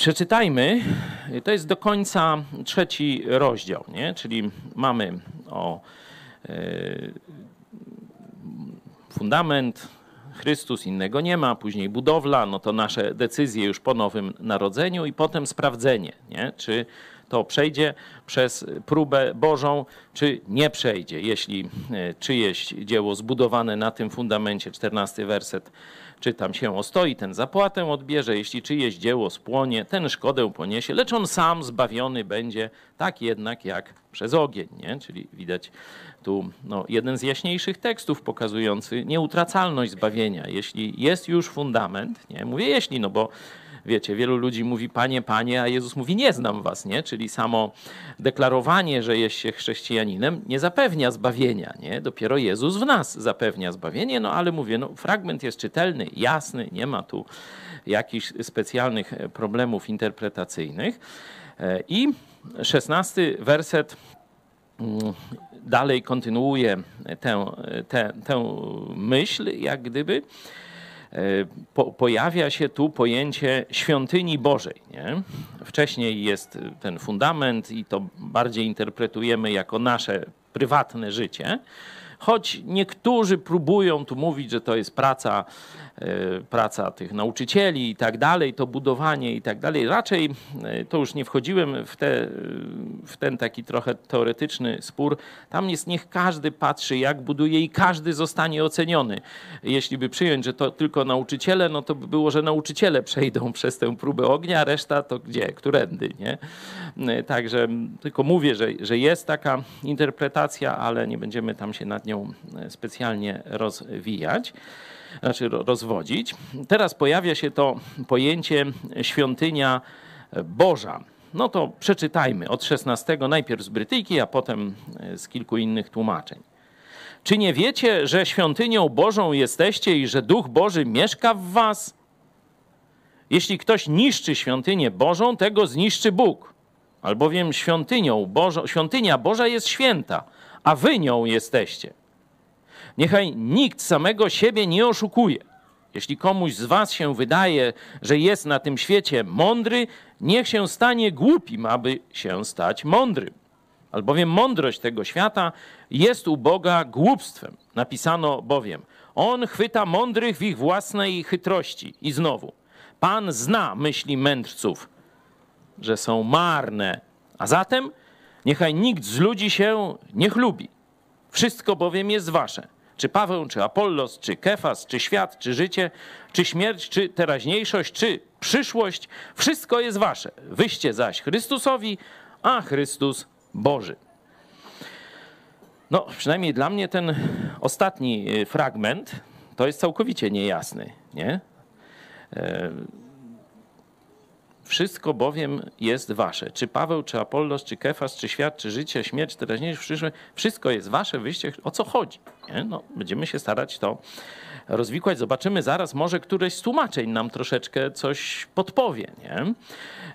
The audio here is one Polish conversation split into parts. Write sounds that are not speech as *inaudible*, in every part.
Przeczytajmy, to jest do końca trzeci rozdział, nie? czyli mamy o e, fundament, Chrystus, innego nie ma, później budowla, no to nasze decyzje już po nowym narodzeniu i potem sprawdzenie, nie? czy to przejdzie przez próbę Bożą, czy nie przejdzie. Jeśli e, czyjeś dzieło zbudowane na tym fundamencie, 14 werset, czy tam się ostoi, ten zapłatę odbierze, jeśli czyjeś dzieło spłonie, ten szkodę poniesie, lecz on sam zbawiony będzie, tak jednak jak przez ogień. Nie? Czyli widać tu no, jeden z jaśniejszych tekstów pokazujący nieutracalność zbawienia. Jeśli jest już fundament, nie? mówię jeśli, no bo wiecie, wielu ludzi mówi panie, panie, a Jezus mówi nie znam was, nie? Czyli samo deklarowanie, że jest się chrześcijaninem nie zapewnia zbawienia, nie? Dopiero Jezus w nas zapewnia zbawienie, no ale mówię, no fragment jest czytelny, jasny, nie ma tu jakichś specjalnych problemów interpretacyjnych. I szesnasty werset mm, dalej kontynuuje tę, tę, tę myśl, jak gdyby. E, po, pojawia się tu pojęcie świątyni Bożej. Nie? Wcześniej jest ten fundament i to bardziej interpretujemy jako nasze prywatne życie. Choć niektórzy próbują tu mówić, że to jest praca E, praca tych nauczycieli i tak dalej, to budowanie i tak dalej. Raczej e, to już nie wchodziłem w, te, w ten taki trochę teoretyczny spór. Tam jest niech każdy patrzy, jak buduje i każdy zostanie oceniony. Jeśli by przyjąć, że to tylko nauczyciele, no to by było, że nauczyciele przejdą *laughs* przez tę próbę ognia, reszta to gdzie, którędy, nie? E, także tylko mówię, że, że jest taka interpretacja, ale nie będziemy tam się nad nią specjalnie rozwijać znaczy rozwodzić. Teraz pojawia się to pojęcie świątynia Boża. No to przeczytajmy od 16, najpierw z Brytyjki, a potem z kilku innych tłumaczeń. Czy nie wiecie, że świątynią Bożą jesteście i że Duch Boży mieszka w was? Jeśli ktoś niszczy świątynię Bożą, tego zniszczy Bóg. Albowiem świątynią Bożą, świątynia Boża jest święta, a wy nią jesteście. Niechaj nikt samego siebie nie oszukuje. Jeśli komuś z was się wydaje, że jest na tym świecie mądry, niech się stanie głupim, aby się stać mądrym. Albowiem mądrość tego świata jest u Boga głupstwem. Napisano bowiem, On chwyta mądrych w ich własnej chytrości. I znowu, Pan zna myśli mędrców, że są marne. A zatem niechaj nikt z ludzi się nie chlubi. Wszystko bowiem jest wasze czy Paweł, czy Apollos, czy Kefas, czy świat, czy życie, czy śmierć, czy teraźniejszość, czy przyszłość, wszystko jest wasze. Wyście zaś Chrystusowi, a Chrystus Boży. No, przynajmniej dla mnie ten ostatni y, fragment to jest całkowicie niejasny, nie? Wszystko bowiem jest wasze. Czy Paweł, czy Apollos, czy Kefas, czy świat, czy życie, śmierć, teraźniejsze, przyszłe, wszystko jest wasze, wyjście. O co chodzi? Nie? No, będziemy się starać to rozwikłać. Zobaczymy zaraz, może któreś z tłumaczeń nam troszeczkę coś podpowie. Nie?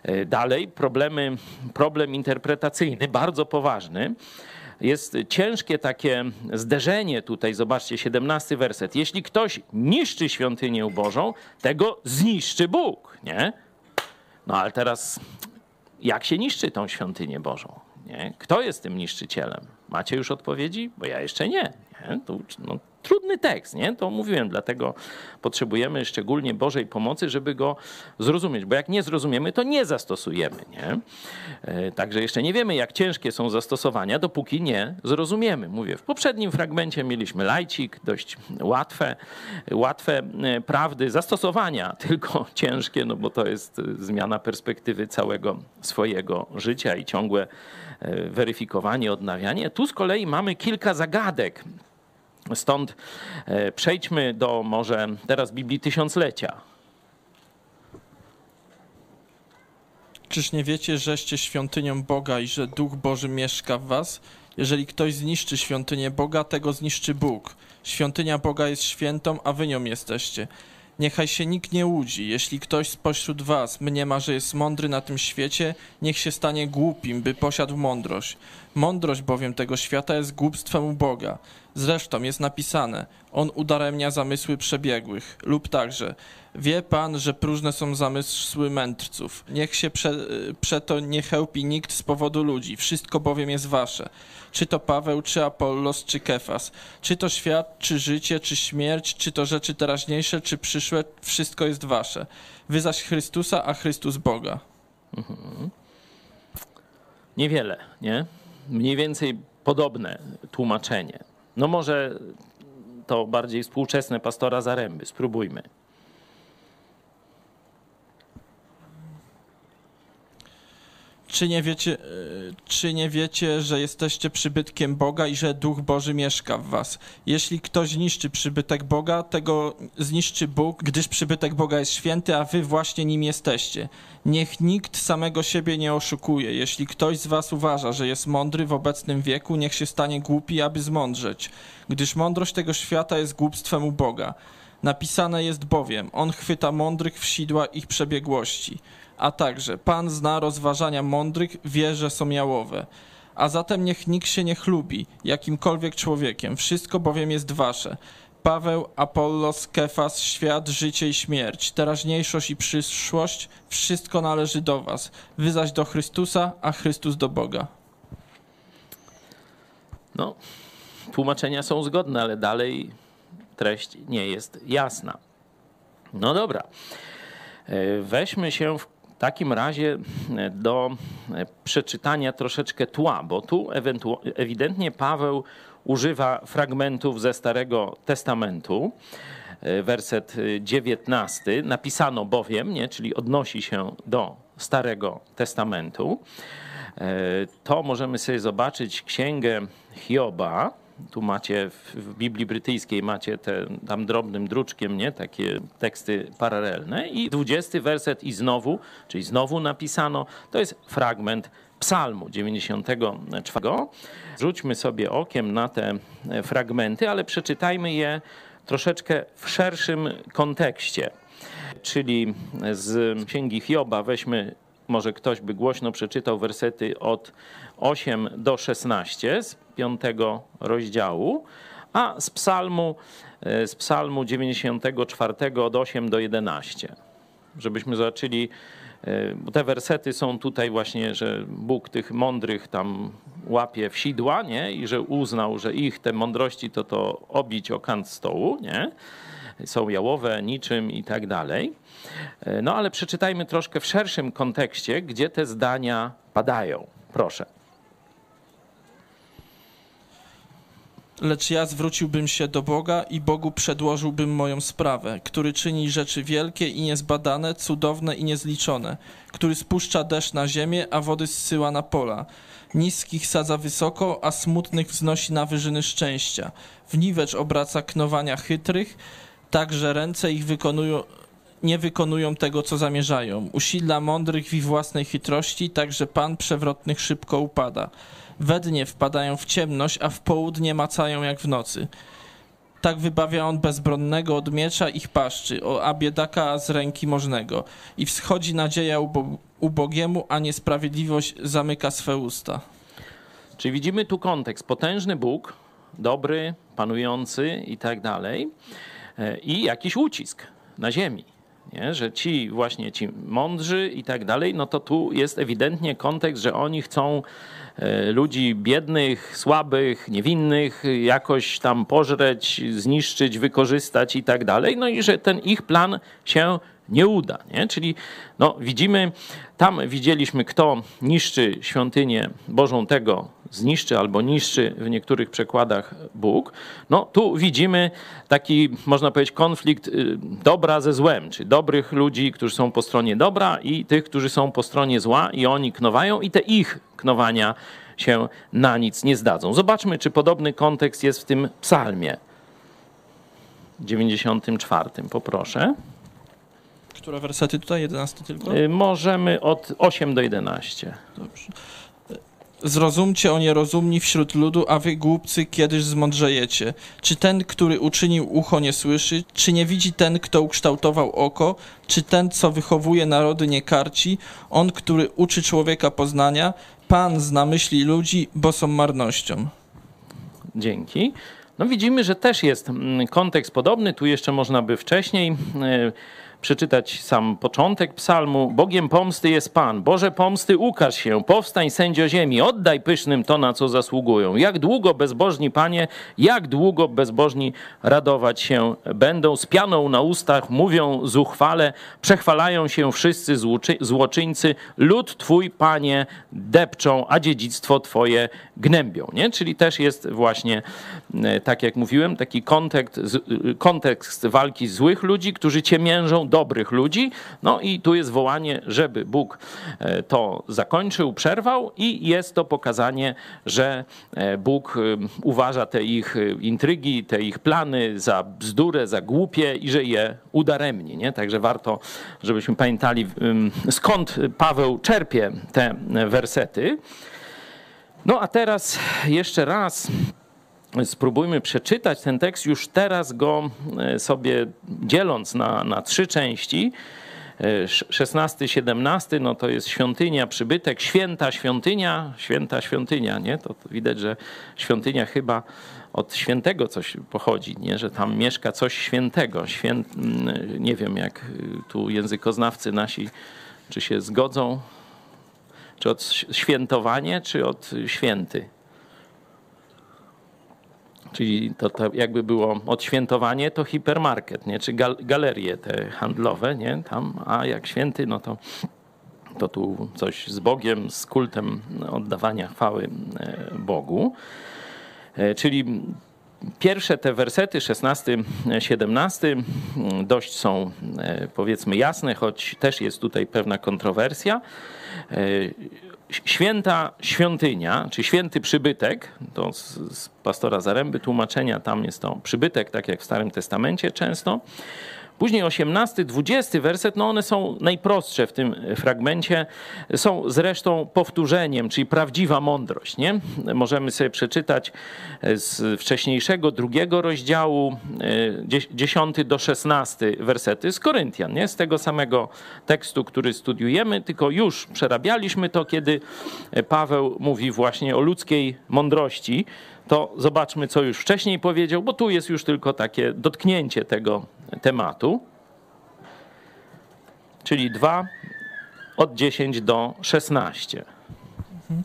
E, dalej, problemy, problem interpretacyjny, bardzo poważny. Jest ciężkie takie zderzenie tutaj, zobaczcie, 17 werset. Jeśli ktoś niszczy świątynię Bożą, tego zniszczy Bóg, nie? No ale teraz, jak się niszczy tą świątynię Bożą? Nie? Kto jest tym niszczycielem? Macie już odpowiedzi? Bo ja jeszcze nie. nie? To, no, trudny tekst, nie? To mówiłem, dlatego potrzebujemy szczególnie Bożej pomocy, żeby go zrozumieć, bo jak nie zrozumiemy, to nie zastosujemy, nie? E, także jeszcze nie wiemy, jak ciężkie są zastosowania, dopóki nie zrozumiemy. Mówię, w poprzednim fragmencie mieliśmy lajcik, dość łatwe, łatwe e, prawdy zastosowania, *laughs* tylko ciężkie, no bo to jest zmiana perspektywy całego swojego życia i ciągłe e, weryfikowanie, odnawianie. Tu z kolei mamy kilka zagadek, Stąd e, przejdźmy do może teraz Biblii Tysiąclecia. Czyż nie wiecie, żeście świątynią Boga i że Duch Boży mieszka w was? Jeżeli ktoś zniszczy świątynię Boga, tego zniszczy Bóg. Świątynia Boga jest świętą, a wy nią jesteście. Niechaj się nikt nie łudzi. Jeśli ktoś spośród was mniema, że jest mądry na tym świecie, niech się stanie głupim, by posiadł mądrość. Mądrość bowiem tego świata jest głupstwem u Boga. Zresztą jest napisane, on udaremnia zamysły przebiegłych, lub także, wie pan, że próżne są zamysły mędrców. Niech się prze, przeto nie chełpi nikt z powodu ludzi, wszystko bowiem jest wasze. Czy to Paweł, czy Apollos, czy Kefas, czy to świat, czy życie, czy śmierć, czy to rzeczy teraźniejsze, czy przyszłe, wszystko jest wasze. Wy zaś Chrystusa, a Chrystus Boga. Mhm. Niewiele, nie? Mniej więcej podobne tłumaczenie. No może to bardziej współczesne pastora Zaręby. Spróbujmy. Czy nie, wiecie, e, czy nie wiecie, że jesteście przybytkiem Boga i że Duch Boży mieszka w was? Jeśli ktoś zniszczy przybytek Boga, tego zniszczy Bóg, gdyż przybytek Boga jest święty, a wy właśnie nim jesteście. Niech nikt samego siebie nie oszukuje. Jeśli ktoś z was uważa, że jest mądry w obecnym wieku, niech się stanie głupi, aby zmądrzeć, gdyż mądrość tego świata jest głupstwem u Boga. Napisane jest bowiem, on chwyta mądrych w sidła ich przebiegłości a także Pan zna rozważania mądrych, wie, że są jałowe. A zatem niech nikt się nie chlubi, jakimkolwiek człowiekiem, wszystko bowiem jest wasze. Paweł, Apollos, Kefas, świat, życie i śmierć, teraźniejszość i przyszłość, wszystko należy do was. Wy zaś do Chrystusa, a Chrystus do Boga. No, tłumaczenia są zgodne, ale dalej treść nie jest jasna. No dobra. E, weźmy się w takim razie e, do e, przeczytania troszeczkę tła, bo tu ewidentnie Paweł używa fragmentów ze Starego Testamentu. E, werset 19. Napisano bowiem, nie, czyli odnosi się do Starego Testamentu. To możemy sobie zobaczyć księgę Hioba, tu macie w Biblii Brytyjskiej macie te tam drobnym druczkiem, nie? Takie teksty paralelne. I dwudziesty werset i znowu, czyli znowu napisano, to jest fragment Psalmu 94. Rzućmy sobie okiem na te fragmenty, ale przeczytajmy je troszeczkę w szerszym kontekście. Czyli z Księgi Hioba weźmy, może ktoś by głośno przeczytał wersety od 8 do 16 5 rozdziału, a z psalmu, e, z psalmu 94 od 8 do 11. Żebyśmy zobaczyli, e, bo te wersety są tutaj właśnie, że Bóg tych mądrych tam łapie w sidła, nie? I że uznał, że ich te mądrości to to obić o kant stołu, nie? Są jałowe niczym i tak dalej. E, no ale przeczytajmy troszkę w szerszym kontekście, gdzie te zdania padają. Proszę. Lecz ja zwróciłbym się do Boga i Bogu przedłożyłbym moją sprawę, który czyni rzeczy wielkie i niezbadane, cudowne i niezliczone, który spuszcza deszcz na ziemię, a wody zsyła na pola. Niskich sadza wysoko, a smutnych wznosi na wyżyny szczęścia. W niwecz obraca knowania chytrych, tak że ręce ich wykonują, nie wykonują tego, co zamierzają. Usidla mądrych w ich własnej chytrości, tak że pan przewrotnych szybko upada. We dnie wpadają w ciemność, a w południe macają jak w nocy. Tak wybawia on bezbronnego od miecza ich paszczy, a biedaka z ręki możnego. I wschodzi nadzieja ubogiemu, a niesprawiedliwość zamyka swe usta. Czyli widzimy tu kontekst. Potężny Bóg, dobry, panujący i tak dalej. E, I jakiś ucisk na ziemi. Nie? Że ci właśnie ci mądrzy i tak dalej, no to tu jest ewidentnie kontekst, że oni chcą E, ludzi biednych, słabych, niewinnych jakoś tam pożreć, zniszczyć, wykorzystać i tak dalej. No i że ten ich plan się nie uda. Nie? Czyli no, widzimy, tam widzieliśmy, kto niszczy świątynię Bożą, tego zniszczy albo niszczy w niektórych przekładach Bóg. No tu widzimy taki, można powiedzieć, konflikt y, dobra ze złem, czyli dobrych ludzi, którzy są po stronie dobra i tych, którzy są po stronie zła i oni knowają i te ich knowania się na nic nie zdadzą. Zobaczmy, czy podobny kontekst jest w tym psalmie 94. Poproszę. Które wersety tutaj? 11 tylko? Y, możemy od 8 do 11. Dobrze. Zrozumcie o nierozumni wśród ludu, a wy głupcy kiedyś zmądrzejecie. Czy ten, który uczynił ucho nie słyszy? Czy nie widzi ten, kto ukształtował oko? Czy ten, co wychowuje narody nie karci? On, który uczy człowieka poznania? Pan zna myśli ludzi, bo są marnością. Dzięki. No widzimy, że też jest mm, kontekst podobny. Tu jeszcze można by wcześniej e, przeczytać sam początek psalmu. Bogiem pomsty jest Pan. Boże pomsty, ukaż się. Powstań, sędzio ziemi. Oddaj pysznym to, na co zasługują. Jak długo bezbożni, Panie, jak długo bezbożni radować się będą. Z pianą na ustach mówią zuchwale. Przechwalają się wszyscy złoczyńcy. Lud Twój, Panie, depczą, a dziedzictwo Twoje gnębią. Nie? Czyli też jest właśnie, e, tak jak mówiłem, taki kontekst, kontekst walki złych ludzi, którzy ciemiężą dobrych ludzi. No i tu jest wołanie, żeby Bóg e, to zakończył, przerwał i jest to pokazanie, że e, Bóg uważa te ich intrygi, te ich plany za bzdurę, za głupie i że je udaremni. Nie? Także warto, żebyśmy pamiętali skąd Paweł czerpie te wersety. No a teraz jeszcze raz spróbujmy przeczytać ten tekst, już teraz go e, sobie dzieląc na, na trzy części. 16, e, 17, no to jest świątynia, przybytek, święta świątynia, święta świątynia, nie? To, widać, że świątynia chyba od świętego coś pochodzi, nie? że tam mieszka coś świętego. Świę... Nie wiem, jak tu językoznawcy nasi, czy się zgodzą czy od świętowanie, czy od święty? Czyli to, to jakby było odświętowanie, to hipermarket, nie? czy gal, galerie te handlowe, nie? Tam, a jak święty, no to, to tu coś z Bogiem, z kultem oddawania chwały e, Bogu. E, czyli pierwsze te wersety, 16, 17, dość są e, powiedzmy jasne, choć też jest tutaj pewna kontrowersja. Święta świątynia, czy święty przybytek, to z, z pastora Zaręby tłumaczenia, tam jest to przybytek, tak jak w Starym Testamencie często. Później 18, 20 werset, no one są najprostsze w tym fragmencie, są zresztą powtórzeniem, czyli prawdziwa mądrość. Nie? Możemy sobie przeczytać z wcześniejszego drugiego rozdziału, 10 e, do 16 wersety z Koryntian, nie? z tego samego tekstu, który studiujemy, tylko już przerabialiśmy to, kiedy Paweł mówi właśnie o ludzkiej mądrości to zobaczmy, co już wcześniej powiedział, bo tu jest już tylko takie dotknięcie tego tematu. Czyli 2 od 10 do 16. Mhm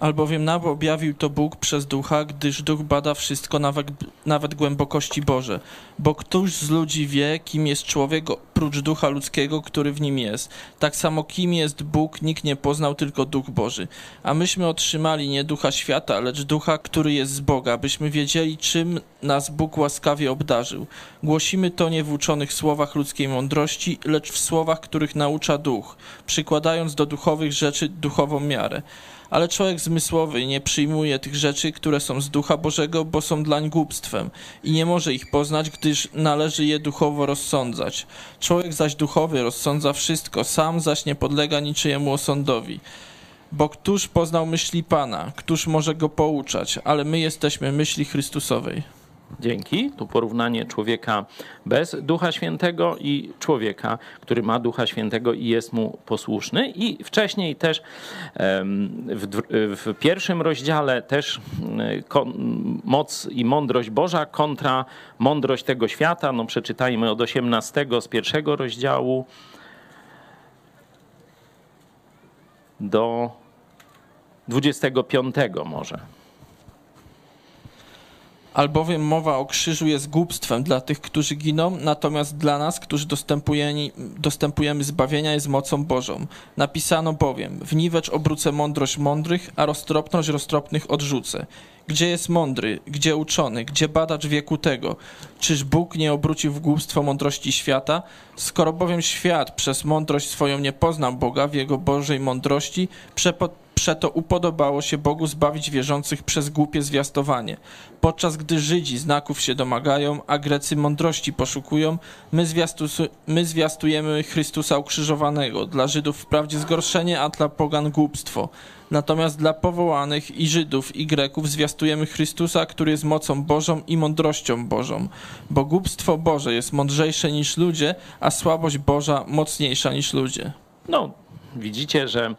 albowiem nam objawił to Bóg przez ducha, gdyż duch bada wszystko, nawet, nawet głębokości Boże. Bo któż z ludzi wie, kim jest człowiek, oprócz ducha ludzkiego, który w nim jest. Tak samo kim jest Bóg, nikt nie poznał, tylko duch Boży. A myśmy otrzymali nie ducha świata, lecz ducha, który jest z Boga, byśmy wiedzieli, czym nas Bóg łaskawie obdarzył. Głosimy to nie w uczonych słowach ludzkiej mądrości, lecz w słowach, których naucza duch, przykładając do duchowych rzeczy duchową miarę ale człowiek zmysłowy nie przyjmuje tych rzeczy, które są z ducha Bożego, bo są dlań głupstwem i nie może ich poznać, gdyż należy je duchowo rozsądzać. Człowiek zaś duchowy rozsądza wszystko, sam zaś nie podlega niczyjemu osądowi. Bo któż poznał myśli Pana, któż może go pouczać, ale my jesteśmy myśli Chrystusowej. Dzięki. Tu porównanie człowieka bez Ducha Świętego i człowieka, który ma Ducha Świętego i jest mu posłuszny. I wcześniej też w, w pierwszym rozdziale też moc i mądrość Boża kontra mądrość tego świata. No przeczytajmy od 18 z pierwszego rozdziału do 25 może. Albowiem mowa o krzyżu jest głupstwem dla tych, którzy giną, natomiast dla nas, którzy dostępujemy zbawienia, jest mocą Bożą. Napisano bowiem, w niwecz obrócę mądrość mądrych, a roztropność roztropnych odrzucę. Gdzie jest mądry, gdzie uczony, gdzie badacz wieku tego? Czyż Bóg nie obrócił w głupstwo mądrości świata? Skoro bowiem świat przez mądrość swoją nie poznał Boga w jego Bożej mądrości, Przeto upodobało się Bogu zbawić wierzących przez głupie zwiastowanie. Podczas gdy Żydzi znaków się domagają, a Grecy mądrości poszukują, my, my zwiastujemy Chrystusa ukrzyżowanego. Dla Żydów wprawdzie zgorszenie, a dla pogan głupstwo. Natomiast dla powołanych i Żydów i Greków zwiastujemy Chrystusa, który jest mocą Bożą i mądrością Bożą. Bo głupstwo Boże jest mądrzejsze niż ludzie, a słabość Boża mocniejsza niż ludzie. No, widzicie, że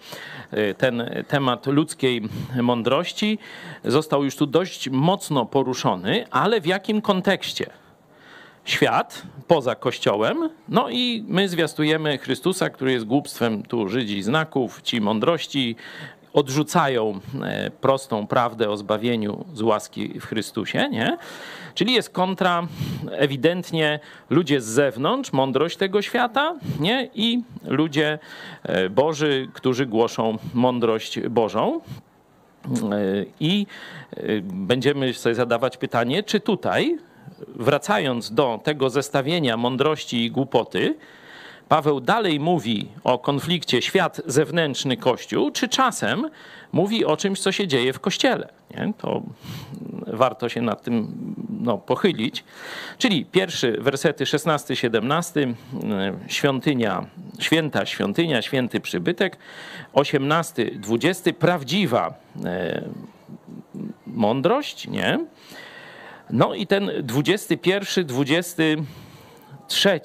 y, ten temat ludzkiej mądrości został już tu dość mocno poruszony, ale w jakim kontekście? Świat poza Kościołem, no i my zwiastujemy Chrystusa, który jest głupstwem tu Żydzi znaków, ci mądrości, odrzucają e, prostą prawdę o zbawieniu z łaski w Chrystusie, nie? Czyli jest kontra ewidentnie ludzie z zewnątrz, mądrość tego świata, nie? I ludzie e, Boży, którzy głoszą mądrość Bożą. E, I będziemy sobie zadawać pytanie, czy tutaj, wracając do tego zestawienia mądrości i głupoty, Paweł dalej mówi o konflikcie świat zewnętrzny Kościół, czy czasem mówi o czymś, co się dzieje w Kościele. Nie? To warto się nad tym no, pochylić. Czyli pierwszy, wersety 16-17, świątynia, święta świątynia, święty przybytek, 18-20, prawdziwa e, mądrość, nie? No i ten 21, 23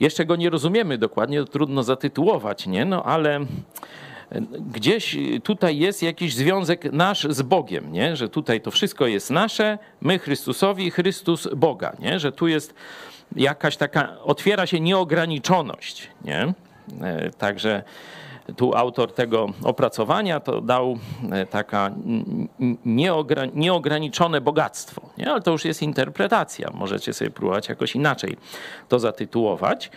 jeszcze go nie rozumiemy dokładnie, trudno zatytułować, nie? No ale gdzieś tutaj jest jakiś związek nasz z Bogiem, nie? Że tutaj to wszystko jest nasze, my Chrystusowi, Chrystus Boga, nie? Że tu jest jakaś taka, otwiera się nieograniczoność, nie? E, także tu autor tego opracowania to dał e, taka nieograniczone bogactwo. Nie? Ale to już jest interpretacja. Możecie sobie próbować jakoś inaczej to zatytułować.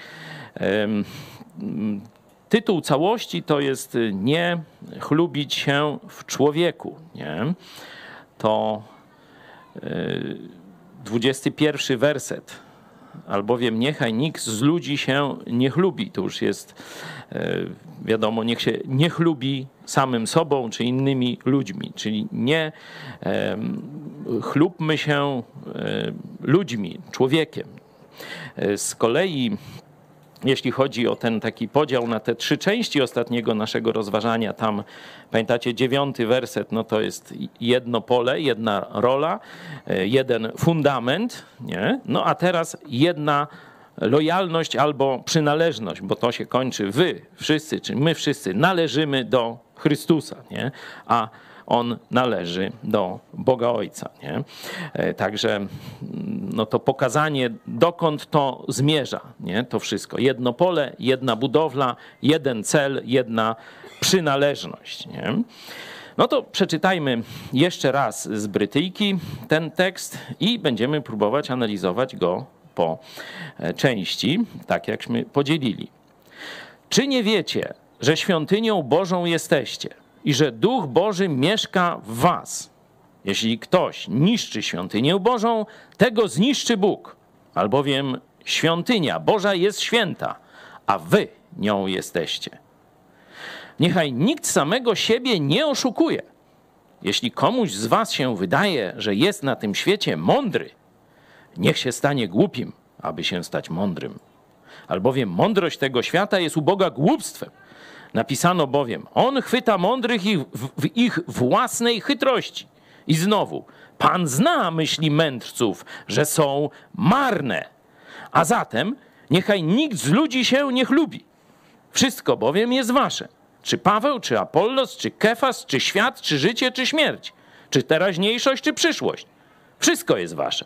Tytuł całości to jest nie chlubić się w człowieku. Nie? To 21 e, werset albowiem niechaj nikt z ludzi się nie chlubi. To już jest e, wiadomo, niech się nie chlubi samym sobą czy innymi ludźmi. Czyli nie chlubmy się e, ludźmi, człowiekiem. E, z kolei jeśli chodzi o ten taki podział na te trzy części ostatniego naszego rozważania, tam pamiętacie dziewiąty werset, no to jest jedno pole, jedna rola, e, jeden fundament, nie? no a teraz jedna lojalność albo przynależność, bo to się kończy wy wszyscy, czy my wszyscy należymy do Chrystusa, nie? a on należy do Boga Ojca. Nie? E, także mm, no to pokazanie, dokąd to zmierza, nie? to wszystko. Jedno pole, jedna budowla, jeden cel, jedna przynależność. Nie? No to przeczytajmy jeszcze raz z Brytyjki ten tekst i będziemy próbować analizować go po e, części, tak jakśmy podzielili. Czy nie wiecie, że świątynią Bożą jesteście i że Duch Boży mieszka w was? Jeśli ktoś niszczy świątynię Bożą, tego zniszczy Bóg, albowiem świątynia Boża jest święta, a wy nią jesteście. Niechaj nikt samego siebie nie oszukuje. Jeśli komuś z was się wydaje, że jest na tym świecie mądry, niech się stanie głupim, aby się stać mądrym. Albowiem mądrość tego świata jest u Boga głupstwem. Napisano bowiem, On chwyta mądrych ich w ich własnej chytrości. I znowu, Pan zna myśli mędrców, że są marne. A zatem niechaj nikt z ludzi się nie chlubi. Wszystko bowiem jest wasze. Czy Paweł, czy Apollos, czy Kefas, czy świat, czy życie, czy śmierć, czy teraźniejszość, czy przyszłość. Wszystko jest wasze.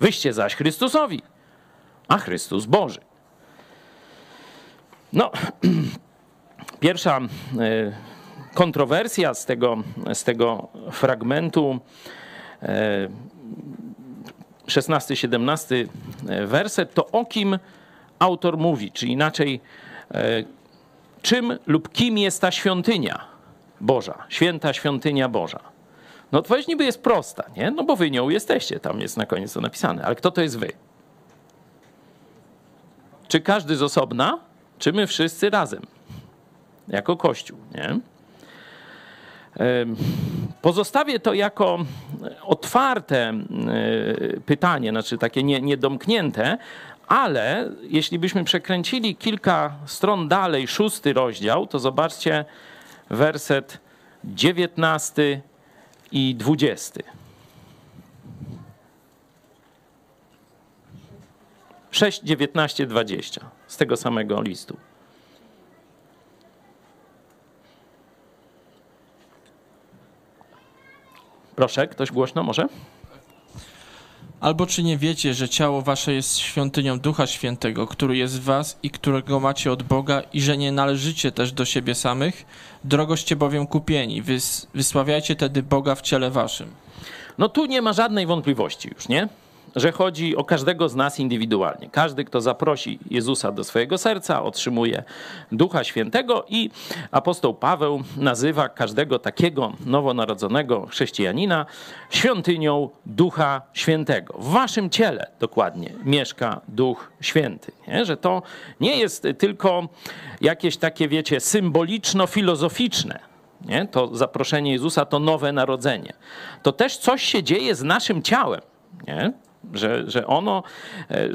Wyście zaś Chrystusowi, a Chrystus Boży. No, *clears throat* pierwsza e, kontrowersja z tego, z tego fragmentu, 16-17 e, werset, to o kim autor mówi, czy inaczej, e, czym lub kim jest ta świątynia Boża, święta świątynia Boża. No odpowiedź niby jest prosta, nie? No bo wy nią jesteście, tam jest na koniec to napisane. Ale kto to jest wy? Czy każdy z osobna, czy my wszyscy razem? Jako Kościół, nie? Pozostawię to jako otwarte pytanie, znaczy takie niedomknięte, ale jeśli byśmy przekręcili kilka stron dalej, szósty rozdział, to zobaczcie werset dziewiętnasty i 20. 6, 19, 20. z tego samego listu. Proszę, ktoś głośno może? Albo czy nie wiecie, że ciało wasze jest świątynią Ducha Świętego, który jest w was i którego macie od Boga i że nie należycie też do siebie samych? Drogoście bowiem kupieni. Wys wysławiajcie tedy Boga w ciele waszym. No tu nie ma żadnej wątpliwości już, nie? Że chodzi o każdego z nas indywidualnie. Każdy, kto zaprosi Jezusa do swojego serca, otrzymuje Ducha Świętego i apostoł Paweł nazywa każdego takiego nowonarodzonego chrześcijanina świątynią Ducha Świętego. W waszym ciele dokładnie mieszka Duch Święty. Nie? Że to nie jest tylko jakieś takie, wiecie, symboliczno-filozoficzne. Nie? To zaproszenie Jezusa to nowe narodzenie. To też coś się dzieje z naszym ciałem. Nie? Że, że ono, e,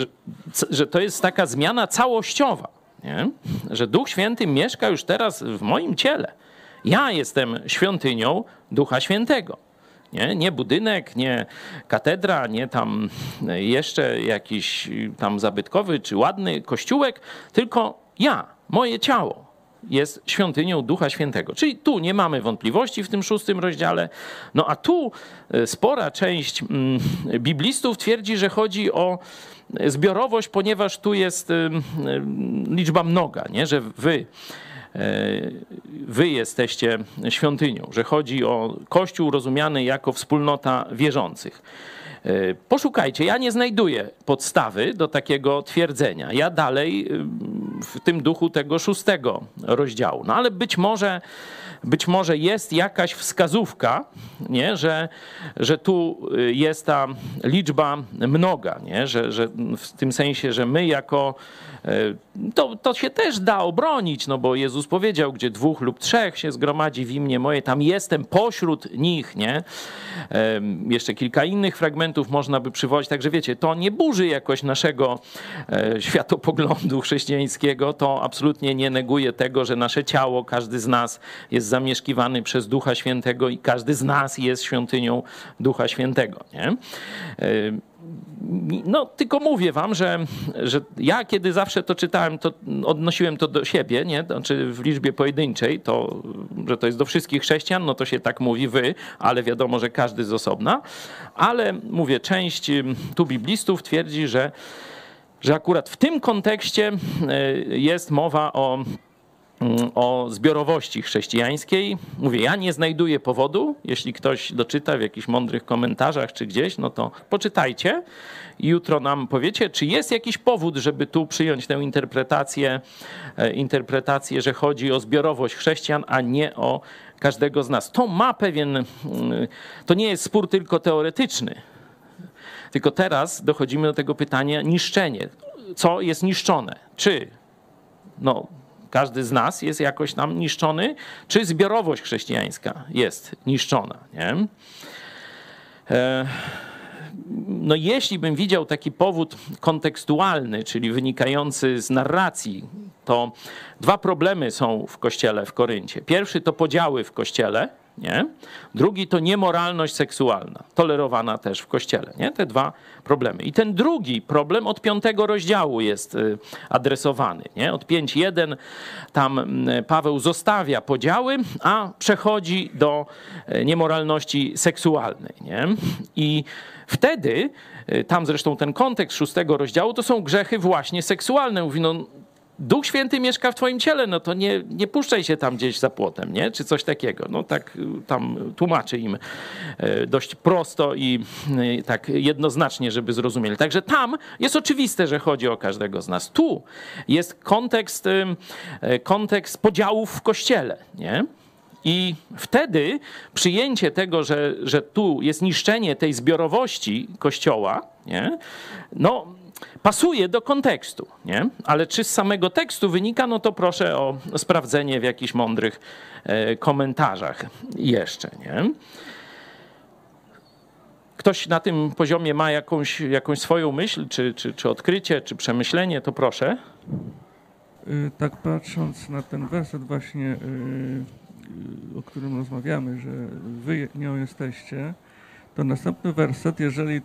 że, to jest taka zmiana całościowa, nie? że Duch Święty mieszka już teraz w moim ciele. Ja jestem świątynią Ducha Świętego. Nie, nie budynek, nie katedra, nie tam jeszcze jakiś tam zabytkowy czy ładny kościółek, tylko ja, moje ciało jest świątynią Ducha Świętego. Czyli tu nie mamy wątpliwości w tym szóstym rozdziale. No a tu e, spora część mm, biblistów twierdzi, że chodzi o zbiorowość, ponieważ tu jest e, liczba mnoga, nie? że wy e, wy jesteście świątynią, że chodzi o Kościół rozumiany jako wspólnota wierzących. E, poszukajcie, ja nie znajduję podstawy do takiego twierdzenia. Ja dalej w tym duchu tego szóstego rozdziału. No ale być może, być może jest jakaś wskazówka, nie? Że, że tu y, jest ta liczba mnoga, nie? Że, że w tym sensie, że my jako to, to się też da obronić, no bo Jezus powiedział, gdzie dwóch lub trzech się zgromadzi w imię moje, tam jestem pośród nich, nie? Jeszcze kilka innych fragmentów można by przywołać, także wiecie, to nie burzy jakoś naszego e, światopoglądu chrześcijańskiego, to absolutnie nie neguje tego, że nasze ciało, każdy z nas jest zamieszkiwany przez Ducha Świętego i każdy z nas jest świątynią Ducha Świętego, nie? No, tylko mówię wam, że, że ja kiedy zawsze to czytałem, to odnosiłem to do siebie, nie? Znaczy w liczbie pojedynczej, to, że to jest do wszystkich chrześcijan, no to się tak mówi wy, ale wiadomo, że każdy z osobna. Ale mówię, część tu biblistów twierdzi, że, że akurat w tym kontekście e, jest mowa o o zbiorowości chrześcijańskiej. Mówię, ja nie znajduję powodu. Jeśli ktoś doczyta w jakichś mądrych komentarzach czy gdzieś, no to poczytajcie i jutro nam powiecie, czy jest jakiś powód, żeby tu przyjąć tę interpretację, e, interpretację, że chodzi o zbiorowość chrześcijan, a nie o każdego z nas. To ma pewien, mm, to nie jest spór tylko teoretyczny. Tylko teraz dochodzimy do tego pytania niszczenie. Co jest niszczone? Czy no, każdy z nas jest jakoś tam niszczony, czy zbiorowość chrześcijańska jest niszczona. Nie? E, no jeśli bym widział taki powód kontekstualny, czyli wynikający z narracji, to dwa problemy są w kościele w Koryncie. Pierwszy to podziały w kościele, nie? Drugi to niemoralność seksualna, tolerowana też w kościele. Nie? Te dwa problemy. I ten drugi problem od piątego rozdziału jest y, adresowany. Nie? Od 5.1 tam Paweł zostawia podziały, a przechodzi do y, niemoralności seksualnej. Nie? I wtedy, y, tam zresztą ten kontekst szóstego rozdziału, to są grzechy właśnie seksualne. Mówi, no Duch Święty mieszka w twoim ciele, no to nie, nie puszczaj się tam gdzieś za płotem, nie? Czy coś takiego. No tak y, tam tłumaczy im y, dość prosto i y, tak jednoznacznie, żeby zrozumieli. Także tam jest oczywiste, że chodzi o każdego z nas. Tu jest kontekst, kontekst podziałów w kościele, nie? I wtedy przyjęcie tego, że, że tu jest niszczenie tej zbiorowości kościoła, nie? no pasuje do kontekstu, nie? Ale czy z samego tekstu wynika, no to proszę o sprawdzenie w jakichś mądrych e, komentarzach jeszcze, nie? Ktoś na tym poziomie ma jakąś, jakąś swoją myśl, czy, czy, czy odkrycie, czy przemyślenie, to proszę. Y, tak patrząc na ten werset właśnie, y, o którym rozmawiamy, że wy nią jesteście, to następny werset, jeżeli y,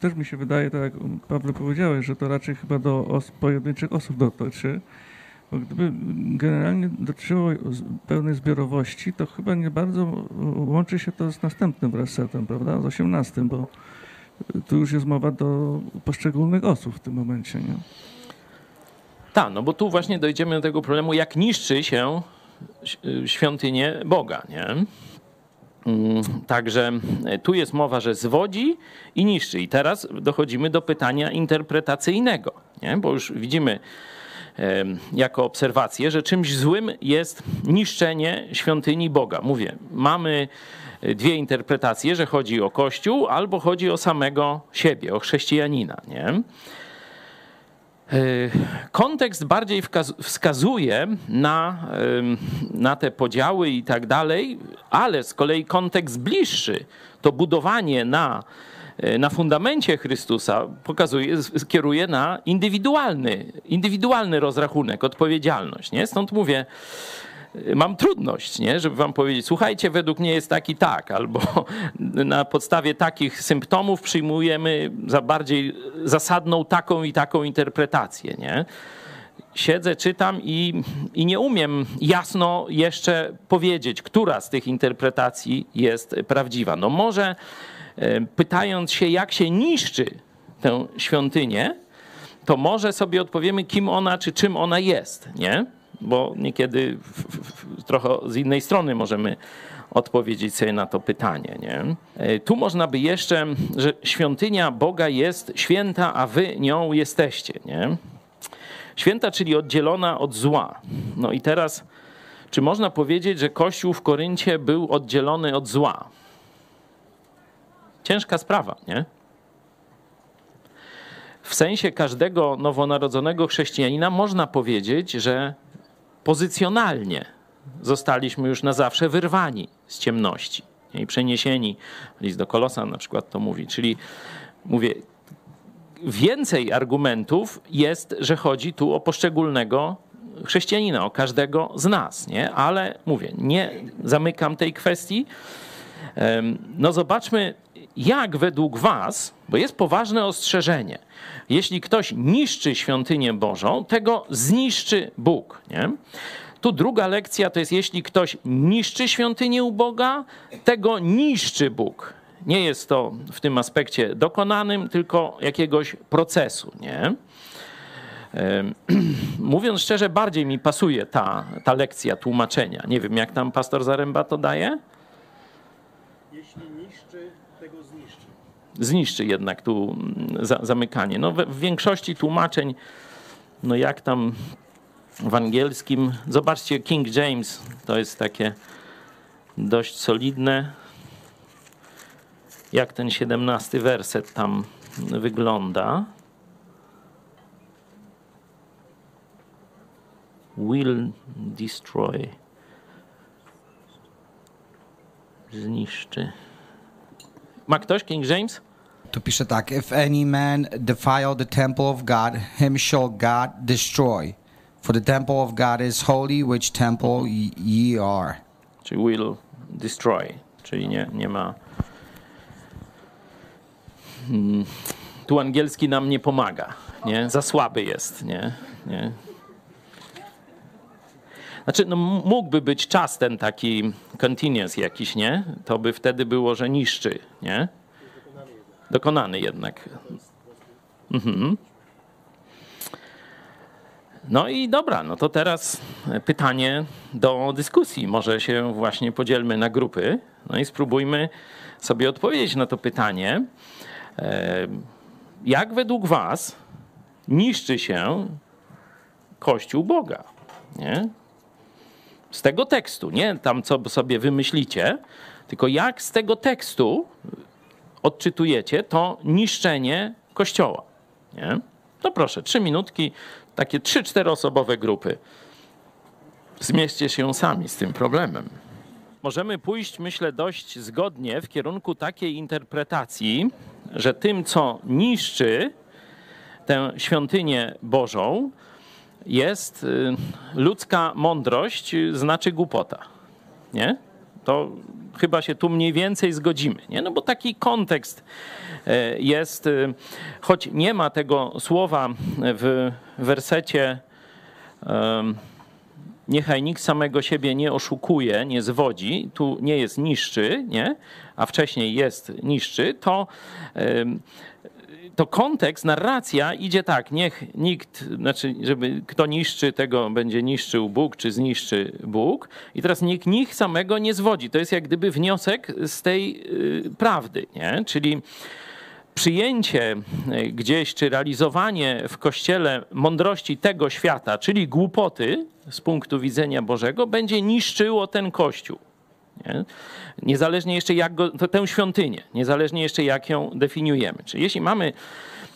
też mi się wydaje, tak jak Paweł powiedziałeś, że to raczej chyba do os, pojedynczych osób dotyczy, bo gdyby generalnie dotyczyło pełnej zbiorowości, to chyba nie bardzo łączy się to z następnym wersetem, prawda? Z osiemnastym, bo tu już jest mowa do poszczególnych osób w tym momencie, nie? Tak, no bo tu właśnie dojdziemy do tego problemu, jak niszczy się y, świątynię Boga, nie? Mm, Także e, tu jest mowa, że zwodzi i niszczy. I teraz dochodzimy do pytania interpretacyjnego, nie? bo już widzimy jako obserwację, że czymś złym jest niszczenie świątyni Boga. Mówię, mamy e, dwie interpretacje, że chodzi o Kościół albo chodzi o samego siebie, o chrześcijanina. Nie? Kontekst bardziej wskazuje na, na te podziały i tak dalej, ale z kolei kontekst bliższy, to budowanie na, y, na fundamencie Chrystusa pokazuje, kieruje na indywidualny, indywidualny rozrachunek, odpowiedzialność. Nie? Stąd mówię, y, mam trudność, nie? żeby wam powiedzieć, słuchajcie, według mnie jest tak i tak, albo *laughs* na podstawie takich symptomów przyjmujemy za bardziej zasadną taką i taką interpretację. Nie? Siedzę, czytam i, i nie umiem jasno jeszcze powiedzieć, która z tych interpretacji jest prawdziwa. No może e, pytając się, jak się niszczy tę świątynię, to może sobie odpowiemy, kim ona czy czym ona jest, nie? Bo niekiedy w, w, trochę z innej strony możemy odpowiedzieć sobie na to pytanie, nie? E, Tu można by jeszcze, że świątynia Boga jest święta, a wy nią jesteście, nie? Święta, czyli oddzielona od zła. No i teraz, czy można powiedzieć, że Kościół w Koryncie był oddzielony od zła? Ciężka sprawa, nie? w sensie każdego nowonarodzonego chrześcijanina można powiedzieć, że pozycjonalnie zostaliśmy już na zawsze wyrwani z ciemności i przeniesieni. List do Kolosa na przykład to mówi. Czyli mówię, więcej argumentów jest, że chodzi tu o poszczególnego chrześcijanina, o każdego z nas, nie? Ale mówię, nie zamykam tej kwestii. No zobaczmy, jak według was, bo jest poważne ostrzeżenie, jeśli ktoś niszczy świątynię Bożą, tego zniszczy Bóg. Nie? Tu druga lekcja to jest, jeśli ktoś niszczy świątynię u Boga, tego niszczy Bóg. Nie jest to w tym aspekcie dokonanym, tylko jakiegoś procesu. Nie? *clears throat* Mówiąc szczerze, bardziej mi pasuje ta, ta lekcja tłumaczenia. Nie wiem, jak tam pastor Zaręba to daje? Jeśli niszczy, tego zniszczy. Zniszczy jednak tu mm, za, zamykanie. No, w większości tłumaczeń, no jak tam w angielskim, zobaczcie, King James to jest takie dość solidne. Jak ten 17 werset tam wygląda. Will destroy. Zniszczy. Ma ktoś King James? Tu pisze tak, if any man defile the temple of God, him shall God destroy. For the temple of God is holy, which temple ye- ye are. Czyli will destroy, czyli nie, nie ma. Hmm. Tu angielski nam nie pomaga, nie? Za słaby jest, nie? nie? Znaczy, no, mógłby być czas ten taki continuous jakiś, nie? To by wtedy było, że niszczy, nie? Dokonany jednak. Mhm. No i dobra, no to teraz pytanie do dyskusji. Może się właśnie podzielmy na grupy, no i spróbujmy sobie odpowiedzieć na to pytanie. E, Jak według Was niszczy się Kościół Boga? Nie? Z tego tekstu, nie tam co sobie wymyślicie, tylko jak z tego tekstu odczytujecie to niszczenie Kościoła. Nie? To proszę, trzy minutki, takie trzy, czteroosobowe grupy. Zmierzcie się sami z tym problemem. Możemy pójść, myślę, dość zgodnie w kierunku takiej interpretacji, że tym, co niszczy tę świątynię Bożą, jest y, ludzka mądrość, y, znaczy głupota. Nie? To chyba się tu mniej więcej zgodzimy, nie? No bo taki kontekst e, jest, e, choć nie ma tego słowa w wersecie niechaj nikt samego siebie nie oszukuje, nie zwodzi, tu nie jest niszczy, nie? a wcześniej jest niszczy, to, to kontekst, narracja idzie tak, niech nikt, znaczy, żeby kto niszczy, tego będzie niszczył Bóg, czy zniszczy Bóg. I teraz nikt samego nie zwodzi. To jest jak gdyby wniosek z tej y, prawdy, nie? Czyli przyjęcie y, gdzieś, czy realizowanie w kościele mądrości tego świata, czyli głupoty z punktu widzenia Bożego, będzie niszczyło ten kościół. Nie? Niezależnie jeszcze jak go, tę świątynię, niezależnie jeszcze jak ją definiujemy. Czyli jeśli mamy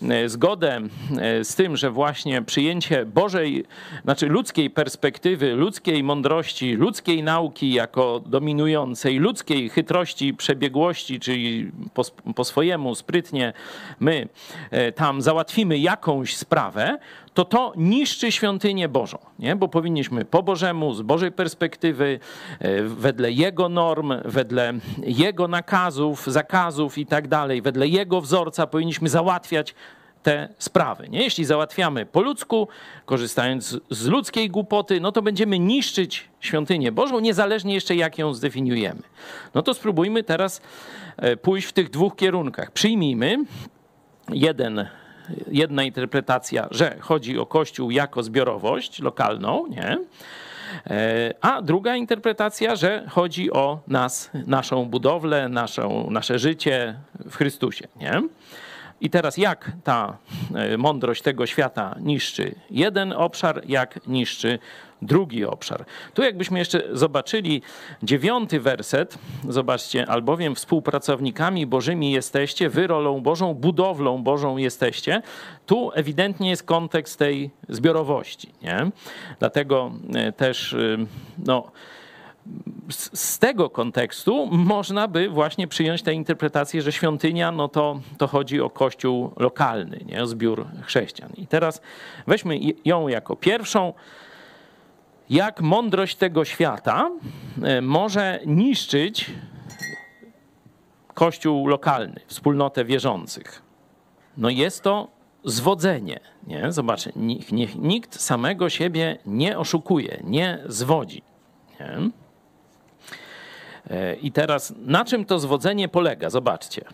e, zgodę e, z tym, że właśnie przyjęcie Bożej, znaczy ludzkiej perspektywy, ludzkiej mądrości, ludzkiej nauki jako dominującej, ludzkiej chytrości, przebiegłości, czyli po, po swojemu sprytnie my e, tam załatwimy jakąś sprawę, to to niszczy świątynię Bożą, nie? bo powinniśmy po Bożemu, z Bożej perspektywy, e, wedle Jego norm, wedle Jego nakazów, zakazów i tak dalej, wedle Jego wzorca powinniśmy załatwiać te sprawy. Nie? Jeśli załatwiamy po ludzku, korzystając z ludzkiej głupoty, no to będziemy niszczyć świątynię Bożą, niezależnie jeszcze jak ją zdefiniujemy. No to spróbujmy teraz e, pójść w tych dwóch kierunkach. Przyjmijmy jeden jedna interpretacja, że chodzi o Kościół jako zbiorowość lokalną, nie? E, A druga interpretacja, że chodzi o nas, naszą budowlę, naszą, nasze życie w Chrystusie. Nie? I teraz jak ta e, mądrość tego świata niszczy jeden obszar, jak niszczy drugi obszar. Tu jakbyśmy jeszcze zobaczyli dziewiąty werset, zobaczcie, albowiem współpracownikami bożymi jesteście, wy rolą Bożą, budowlą Bożą jesteście. Tu ewidentnie jest kontekst tej zbiorowości. Nie? Dlatego e, też e, no, z tego kontekstu można by właśnie przyjąć tę interpretację, że świątynia no to, to chodzi o kościół lokalny, nie? o zbiór chrześcijan. I teraz weźmy ją jako pierwszą. Jak mądrość tego świata e, może niszczyć kościół lokalny, wspólnotę wierzących? No jest to zwodzenie. Nie? Zobaczcie, niech, niech nikt samego siebie nie oszukuje, nie zwodzi. Nie? I teraz na czym to zwodzenie polega? Zobaczcie.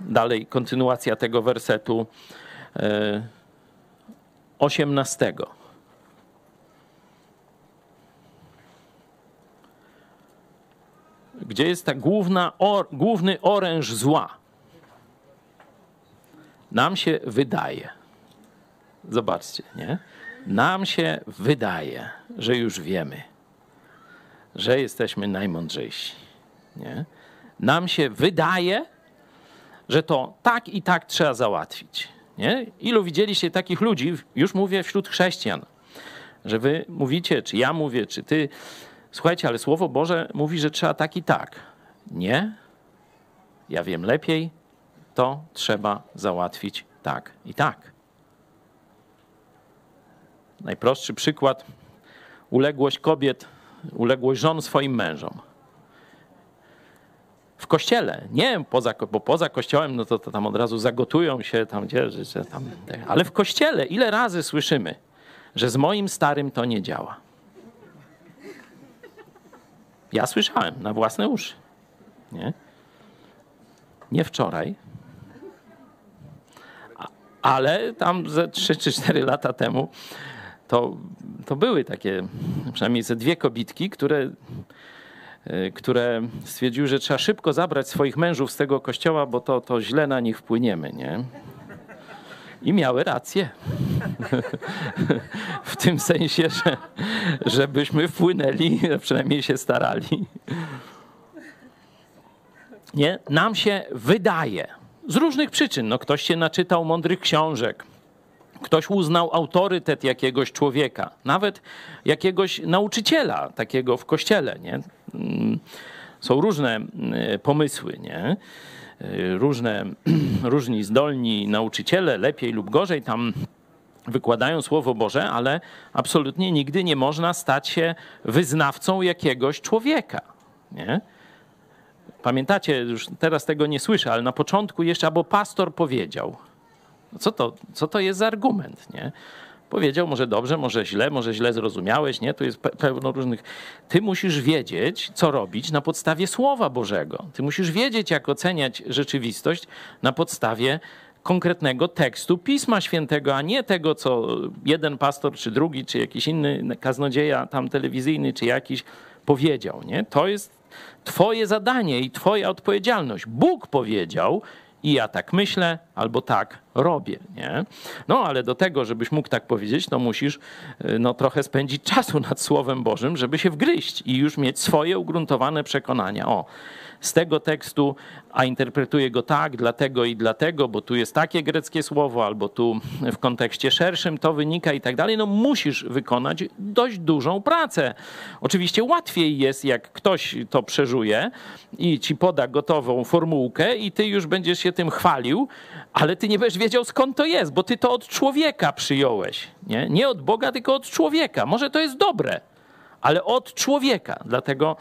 Dalej kontynuacja tego wersetu 18. Gdzie jest ta główna, or, główny oręż zła? Nam się wydaje. Zobaczcie, nie? Nam się wydaje, że już wiemy że jesteśmy najmądrzejsi. Nie? Nam się wydaje, że to tak i tak trzeba załatwić. Nie? Ilu widzieliście takich ludzi, już mówię wśród chrześcijan, że wy mówicie, czy ja mówię, czy ty, słuchajcie, ale Słowo Boże mówi, że trzeba tak i tak. Nie, ja wiem lepiej, to trzeba załatwić tak i tak. Najprostszy przykład, uległość kobiet uległość żon swoim mężom. W kościele, nie poza, bo poza kościołem, no to, to tam od razu zagotują się, tam gdzie, że tam, ale w kościele ile razy słyszymy, że z moim starym to nie działa. Ja słyszałem na własne uszy. Nie, nie wczoraj, ale tam ze 3 czy 4 lata temu to, to były takie, przynajmniej ze dwie kobitki, które, e, które stwierdziły, że trzeba szybko zabrać swoich mężów z tego kościoła, bo to, to źle na nich wpłyniemy, nie? I miały rację. *laughs* w tym sensie, że, żebyśmy wpłynęli, przynajmniej się starali. Nie? Nam się wydaje, z różnych przyczyn. No, ktoś się naczytał mądrych książek, Ktoś uznał autorytet jakiegoś człowieka, nawet jakiegoś nauczyciela takiego w kościele. Nie? Mm, są różne mm, pomysły, nie? Y, różne, *clears throat* różni zdolni nauczyciele, lepiej lub gorzej tam wykładają Słowo Boże, ale absolutnie nigdy nie można stać się wyznawcą jakiegoś człowieka. Nie? Pamiętacie, już teraz tego nie słyszę, ale na początku jeszcze, albo pastor powiedział. Co to, co to jest za argument, nie? Powiedział może dobrze, może źle, może źle zrozumiałeś, nie? Tu jest pe pełno różnych. Ty musisz wiedzieć, co robić na podstawie Słowa Bożego. Ty musisz wiedzieć, jak oceniać rzeczywistość na podstawie konkretnego tekstu Pisma Świętego, a nie tego, co jeden pastor, czy drugi, czy jakiś inny kaznodzieja tam telewizyjny, czy jakiś powiedział, nie? To jest twoje zadanie i twoja odpowiedzialność. Bóg powiedział i ja tak myślę, albo tak robię, nie? No, ale do tego, żebyś mógł tak powiedzieć, to musisz y, no, trochę spędzić *laughs* czasu nad Słowem Bożym, żeby się wgryźć i już mieć swoje ugruntowane przekonania. O, z tego tekstu, a interpretuję go tak, dlatego i dlatego, bo tu jest takie greckie słowo, albo tu w kontekście szerszym to wynika i tak dalej, no musisz wykonać dość dużą pracę. Oczywiście łatwiej jest, jak ktoś to przeżuje i ci poda gotową formułkę i ty już będziesz się tym chwalił, ale ty nie będziesz wiedział skąd to jest, bo ty to od człowieka przyjąłeś. Nie, nie od Boga, tylko od człowieka. Może to jest dobre, ale od człowieka. Dlatego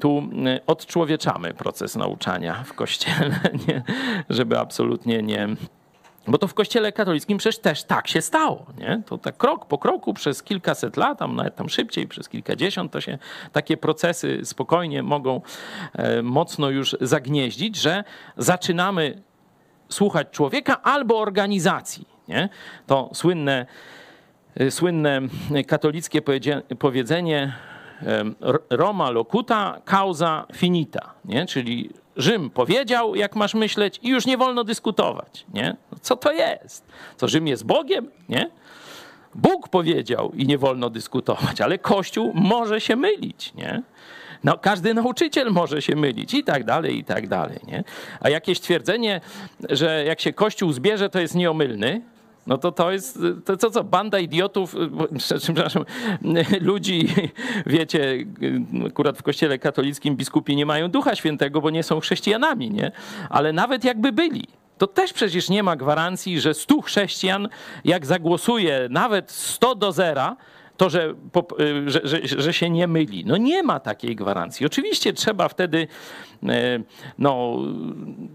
tu y, odczłowieczamy proces nauczania w kościele, *laughs* nie? żeby absolutnie nie. Bo to w kościele katolickim przecież też tak się stało. Nie? To tak krok po kroku przez kilkaset lat, tam nawet tam szybciej, przez kilkadziesiąt, to się takie procesy spokojnie mogą e, mocno już zagnieździć, że zaczynamy słuchać człowieka albo organizacji. Nie? To słynne słynne katolickie powiedzenie Roma locuta, causa finita, nie? czyli Rzym powiedział, jak masz myśleć i już nie wolno dyskutować. Nie? Co to jest? Co Rzym jest Bogiem? Nie? Bóg powiedział i nie wolno dyskutować, ale Kościół może się mylić. Nie? No, każdy nauczyciel może się mylić i tak dalej, i tak dalej. Nie? A jakieś twierdzenie, że jak się Kościół zbierze, to jest nieomylny, no to to jest, to co, co, banda idiotów, *laughs* przepraszam, *laughs* ludzi, wiecie, akurat w kościele katolickim biskupi nie mają Ducha Świętego, bo nie są chrześcijanami, nie? Ale nawet jakby byli, to też przecież nie ma gwarancji, że stu chrześcijan, jak zagłosuje nawet 100 do zera, to, że, że, że, że, się nie myli. No nie ma takiej gwarancji. Oczywiście trzeba wtedy e, no,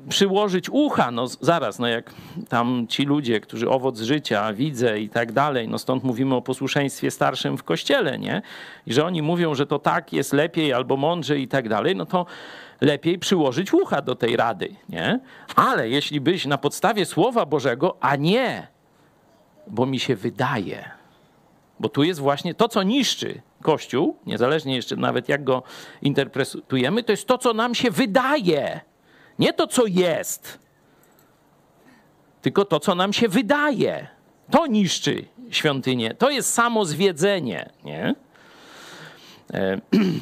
przyłożyć ucha, no zaraz, no jak tam ci ludzie, którzy owoc życia, widzę i tak dalej, no stąd mówimy o posłuszeństwie starszym w kościele, nie? I że oni mówią, że to tak jest lepiej albo mądrze i tak dalej, no to lepiej przyłożyć ucha do tej rady, nie? Ale jeśli byś na podstawie Słowa Bożego, a nie, bo mi się wydaje, bo tu jest właśnie to, co niszczy Kościół, niezależnie jeszcze nawet jak go interpretujemy, to jest to, co nam się wydaje. Nie to, co jest, tylko to, co nam się wydaje. To niszczy świątynię. To jest samo zwiedzenie. Nie? E,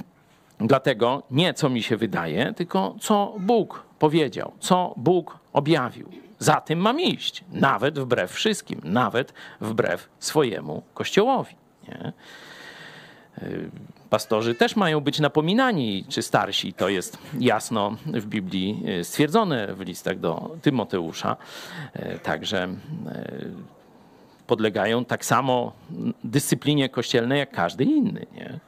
*clears throat* dlatego nie co mi się wydaje, tylko co Bóg powiedział, co Bóg objawił. Za tym mam iść, nawet wbrew wszystkim, nawet wbrew swojemu kościołowi. Nie? Y, pastorzy też mają być napominani, czy starsi. To jest jasno w Biblii y, stwierdzone w listach do Tymoteusza. Y, także podlegają tak samo dyscyplinie kościelnej jak każdy inny. Nie?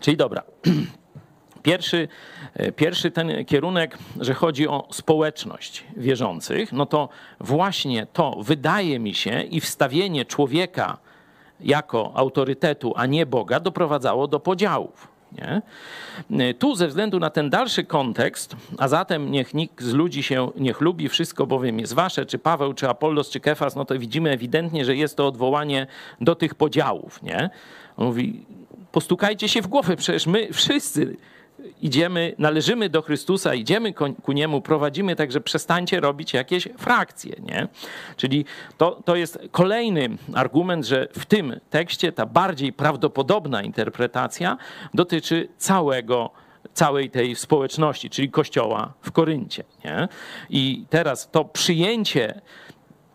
Czyli dobra. *clears throat* Pierwszy, e, pierwszy ten kierunek, że chodzi o społeczność wierzących, no to właśnie to wydaje mi się i wstawienie człowieka jako autorytetu, a nie Boga, doprowadzało do podziałów. Nie? E, tu ze względu na ten dalszy kontekst, a zatem niech nikt z ludzi się niech lubi, wszystko bowiem jest wasze, czy Paweł, czy Apollos, czy Kefas, no to widzimy ewidentnie, że jest to odwołanie do tych podziałów. Nie? On mówi, postukajcie się w głowę, przecież my wszyscy idziemy, należymy do Chrystusa, idziemy ku Niemu, prowadzimy, także przestańcie robić jakieś frakcje. Nie? Czyli to, to jest kolejny argument, że w tym tekście ta bardziej prawdopodobna interpretacja dotyczy całego całej tej społeczności, czyli kościoła w Koryncie. Nie? I teraz to przyjęcie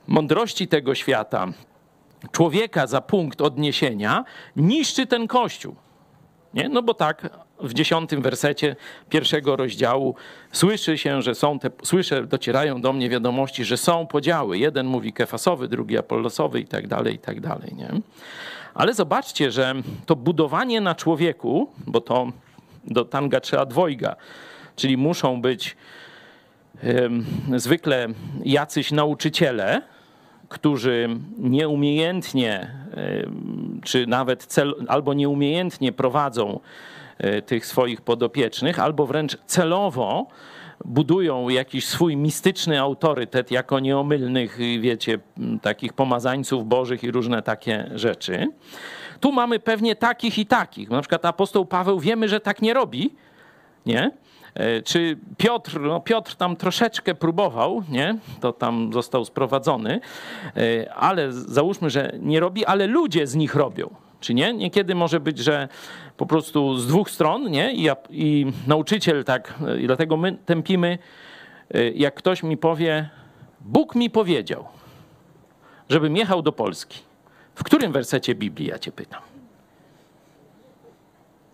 mądrości tego świata, człowieka za punkt odniesienia, niszczy ten kościół. Nie? No bo tak w dziesiątym wersecie pierwszego rozdziału słyszy się, że są te, słyszę, docierają do mnie wiadomości, że są podziały. Jeden mówi kefasowy, drugi apollosowy i tak dalej, i tak dalej, nie? Ale zobaczcie, że to budowanie na człowieku, bo to do tanga trzeba dwojga, czyli muszą być em, zwykle jacyś nauczyciele, którzy nieumiejętnie, czy nawet cel, albo nieumiejętnie prowadzą tych swoich podopiecznych, albo wręcz celowo budują jakiś swój mistyczny autorytet jako nieomylnych, wiecie, takich pomazańców bożych i różne takie rzeczy. Tu mamy pewnie takich i takich. Na przykład apostoł Paweł wiemy, że tak nie robi, nie? E, Czy Piotr, no Piotr tam troszeczkę próbował, nie? To tam został sprowadzony, e, ale załóżmy, że nie robi, ale ludzie z nich robią. Czy nie? Niekiedy może być, że po prostu z dwóch stron, nie? I, i nauczyciel tak, i dlatego my tępimy, e, jak ktoś mi powie, Bóg mi powiedział, żebym jechał do Polski. W którym wersecie Biblii, ja cię pytam?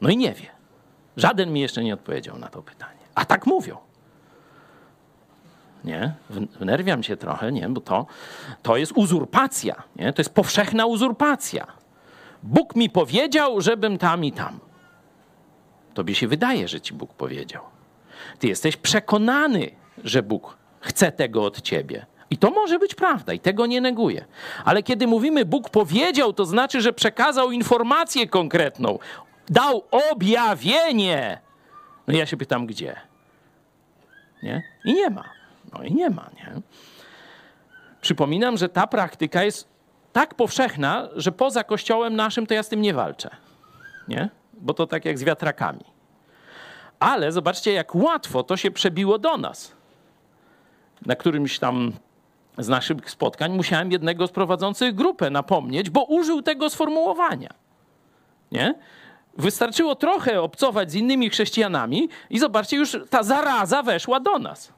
No i nie wie. Żaden mi jeszcze nie odpowiedział na to pytanie. A tak mówią. Nie? Wnerwiam się trochę, nie? Bo to, to jest uzurpacja. Nie? To jest powszechna uzurpacja. Bóg mi powiedział, żebym tam i tam. Tobie się wydaje, że ci Bóg powiedział. Ty jesteś przekonany, że Bóg chce tego od ciebie. I to może być prawda, i tego nie neguję. Ale kiedy mówimy Bóg powiedział, to znaczy, że przekazał informację konkretną, dał objawienie. No ja się pytam, gdzie? Nie? I nie ma. No i nie ma, nie? Przypominam, że ta praktyka jest tak powszechna, że poza kościołem naszym to ja z tym nie walczę. Nie? Bo to tak jak z wiatrakami. Ale zobaczcie, jak łatwo to się przebiło do nas. Na którymś tam z naszych spotkań musiałem jednego z prowadzących grupę napomnieć, bo użył tego sformułowania. Nie? Wystarczyło trochę obcować z innymi chrześcijanami i zobaczcie, już ta zaraza weszła do nas.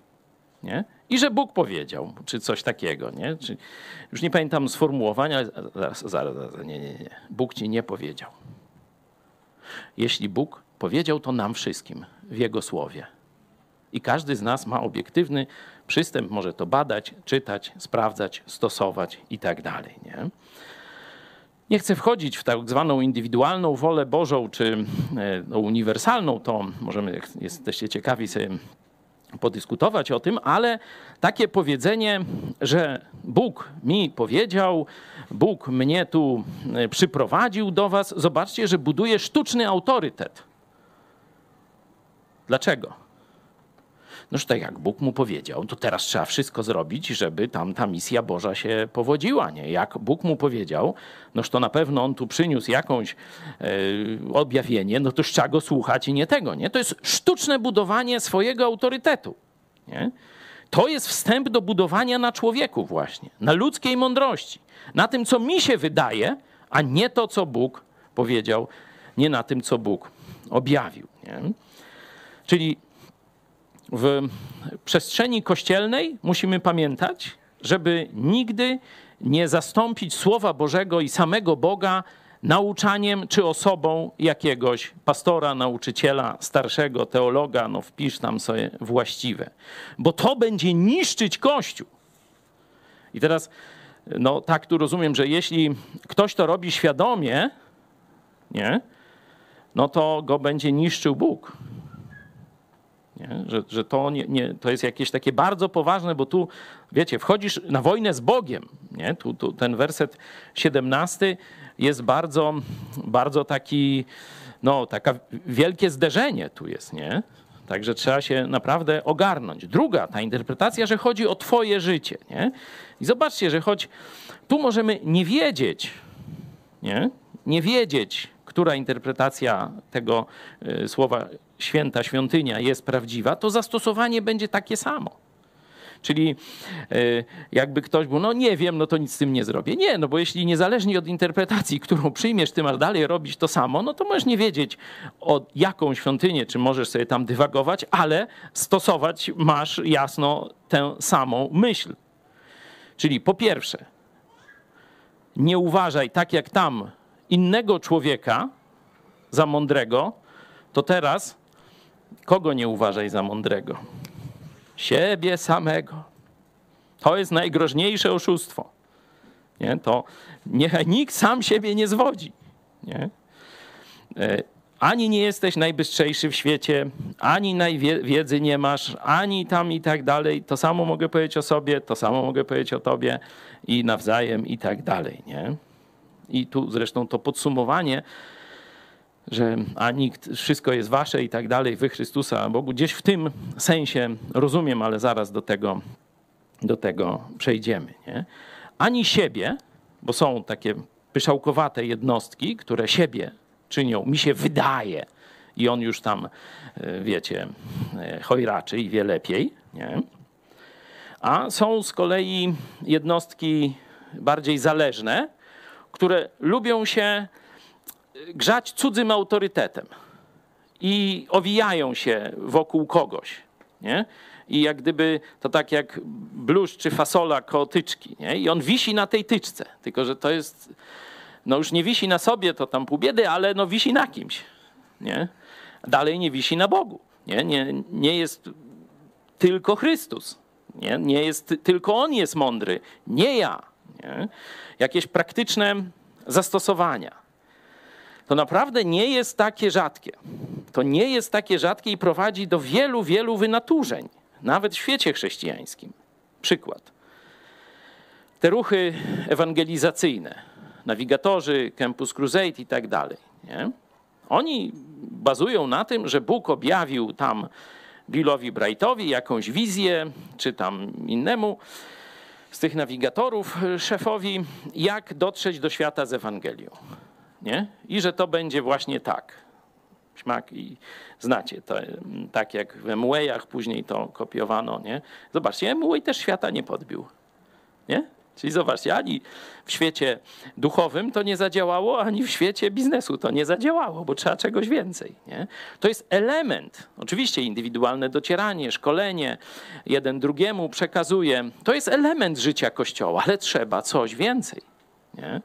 Nie? I że Bóg powiedział, czy coś takiego. Nie? Czy, już nie pamiętam sformułowania, ale zaraz, zaraz, zaraz, nie, nie, nie. Bóg ci nie powiedział. Jeśli Bóg powiedział to nam wszystkim w Jego słowie. I każdy z nas ma obiektywny przystęp, może to badać, czytać, sprawdzać, stosować i tak dalej. Nie? Nie chcę wchodzić w tak zwaną indywidualną wolę Bożą, czy e, no, uniwersalną, to możemy, jak jesteście ciekawi, sobie podyskutować o tym, ale takie powiedzenie, że Bóg mi powiedział, Bóg mnie tu e, przyprowadził do was, zobaczcie, że buduje sztuczny autorytet. Dlaczego? Noż tak jak Bóg mu powiedział, to teraz trzeba wszystko zrobić, żeby tam ta misja Boża się powodziła. Nie? Jak Bóg mu powiedział, noż to na pewno on tu przyniósł jakąś e, objawienie, no to trzeba go słuchać i nie tego. Nie? To jest sztuczne budowanie swojego autorytetu. Nie? To jest wstęp do budowania na człowieku właśnie, na ludzkiej mądrości, na tym, co mi się wydaje, a nie to, co Bóg powiedział, nie na tym, co Bóg objawił. Nie? Czyli w przestrzeni kościelnej musimy pamiętać, żeby nigdy nie zastąpić Słowa Bożego i samego Boga nauczaniem czy osobą jakiegoś pastora, nauczyciela, starszego teologa, no wpisz tam sobie właściwe, bo to będzie niszczyć Kościół. I teraz, no tak tu rozumiem, że jeśli ktoś to robi świadomie, nie, no to go będzie niszczył Bóg. Nie? Że, że to, nie, nie, to jest jakieś takie bardzo poważne, bo tu, wiecie, wchodzisz na wojnę z Bogiem. Nie? Tu, tu ten werset 17 jest bardzo, bardzo taki, no, taka wielkie zderzenie tu jest, nie? Także trzeba się naprawdę ogarnąć. Druga, ta interpretacja, że chodzi o twoje życie, nie? I zobaczcie, że choć tu możemy nie wiedzieć, nie? Nie wiedzieć, która interpretacja tego y, słowa święta, świątynia jest prawdziwa, to zastosowanie będzie takie samo. Czyli y, jakby ktoś był, no nie wiem, no to nic z tym nie zrobię. Nie, no bo jeśli niezależnie od interpretacji, *laughs* którą przyjmiesz, ty masz dalej robić to samo, no to możesz nie wiedzieć o jaką świątynię, czy możesz sobie tam dywagować, ale stosować masz jasno tę samą myśl. Czyli po pierwsze, nie uważaj tak jak tam innego człowieka za mądrego, to teraz kogo nie uważaj za mądrego? Siebie samego. To jest najgroźniejsze oszustwo. Nie? To niechaj nikt sam siebie nie zwodzi. Nie? E, ani nie jesteś najbystrzejszy w świecie, ani najwiedzy nie masz, ani tam i tak dalej. To samo mogę powiedzieć o sobie, to samo mogę powiedzieć o tobie i nawzajem i tak dalej, nie? I tu zresztą to podsumowanie, że a nikt, wszystko jest wasze i tak dalej, wy Chrystusa, Bogu, gdzieś w tym sensie rozumiem, ale zaraz do tego, do tego przejdziemy, nie? Ani siebie, bo są takie pyszałkowate jednostki, które siebie czynią, mi się wydaje, i on już tam, e, wiecie, e, chojraczy i wie lepiej, nie? A są z kolei jednostki bardziej zależne, które lubią się grzać cudzym autorytetem i owijają się wokół kogoś. Nie? I jak gdyby to tak jak bluszcz czy fasola koło. Nie? I on wisi na tej tyczce, tylko że to jest no już nie wisi na sobie, to tam pół biedy, ale no wisi na kimś. Nie? Dalej nie wisi na Bogu. Nie, nie, nie jest tylko Chrystus. Nie? nie jest tylko On jest mądry, nie ja. Nie? Jakieś praktyczne zastosowania. To naprawdę nie jest takie rzadkie. To nie jest takie rzadkie i prowadzi do wielu, wielu wynaturzeń, nawet w świecie chrześcijańskim. Przykład. Te ruchy ewangelizacyjne, nawigatorzy, Campus Crusade i tak dalej. Nie? Oni bazują na tym, że Bóg objawił tam Billowi Brightowi jakąś wizję, czy tam innemu z tych nawigatorów szefowi, jak dotrzeć do świata z Ewangelią. Nie? I że to będzie właśnie tak. Śmak i znacie to, tak jak w Emwayach później to kopiowano. Nie? Zobaczcie, Emway też świata nie podbił. Nie? Czyli zobaczcie, ani w świecie duchowym to nie zadziałało, ani w świecie biznesu to nie zadziałało, bo trzeba czegoś więcej. Nie? To jest element, oczywiście indywidualne docieranie, szkolenie, jeden drugiemu przekazuje. To jest element życia Kościoła, ale trzeba coś więcej. Nie?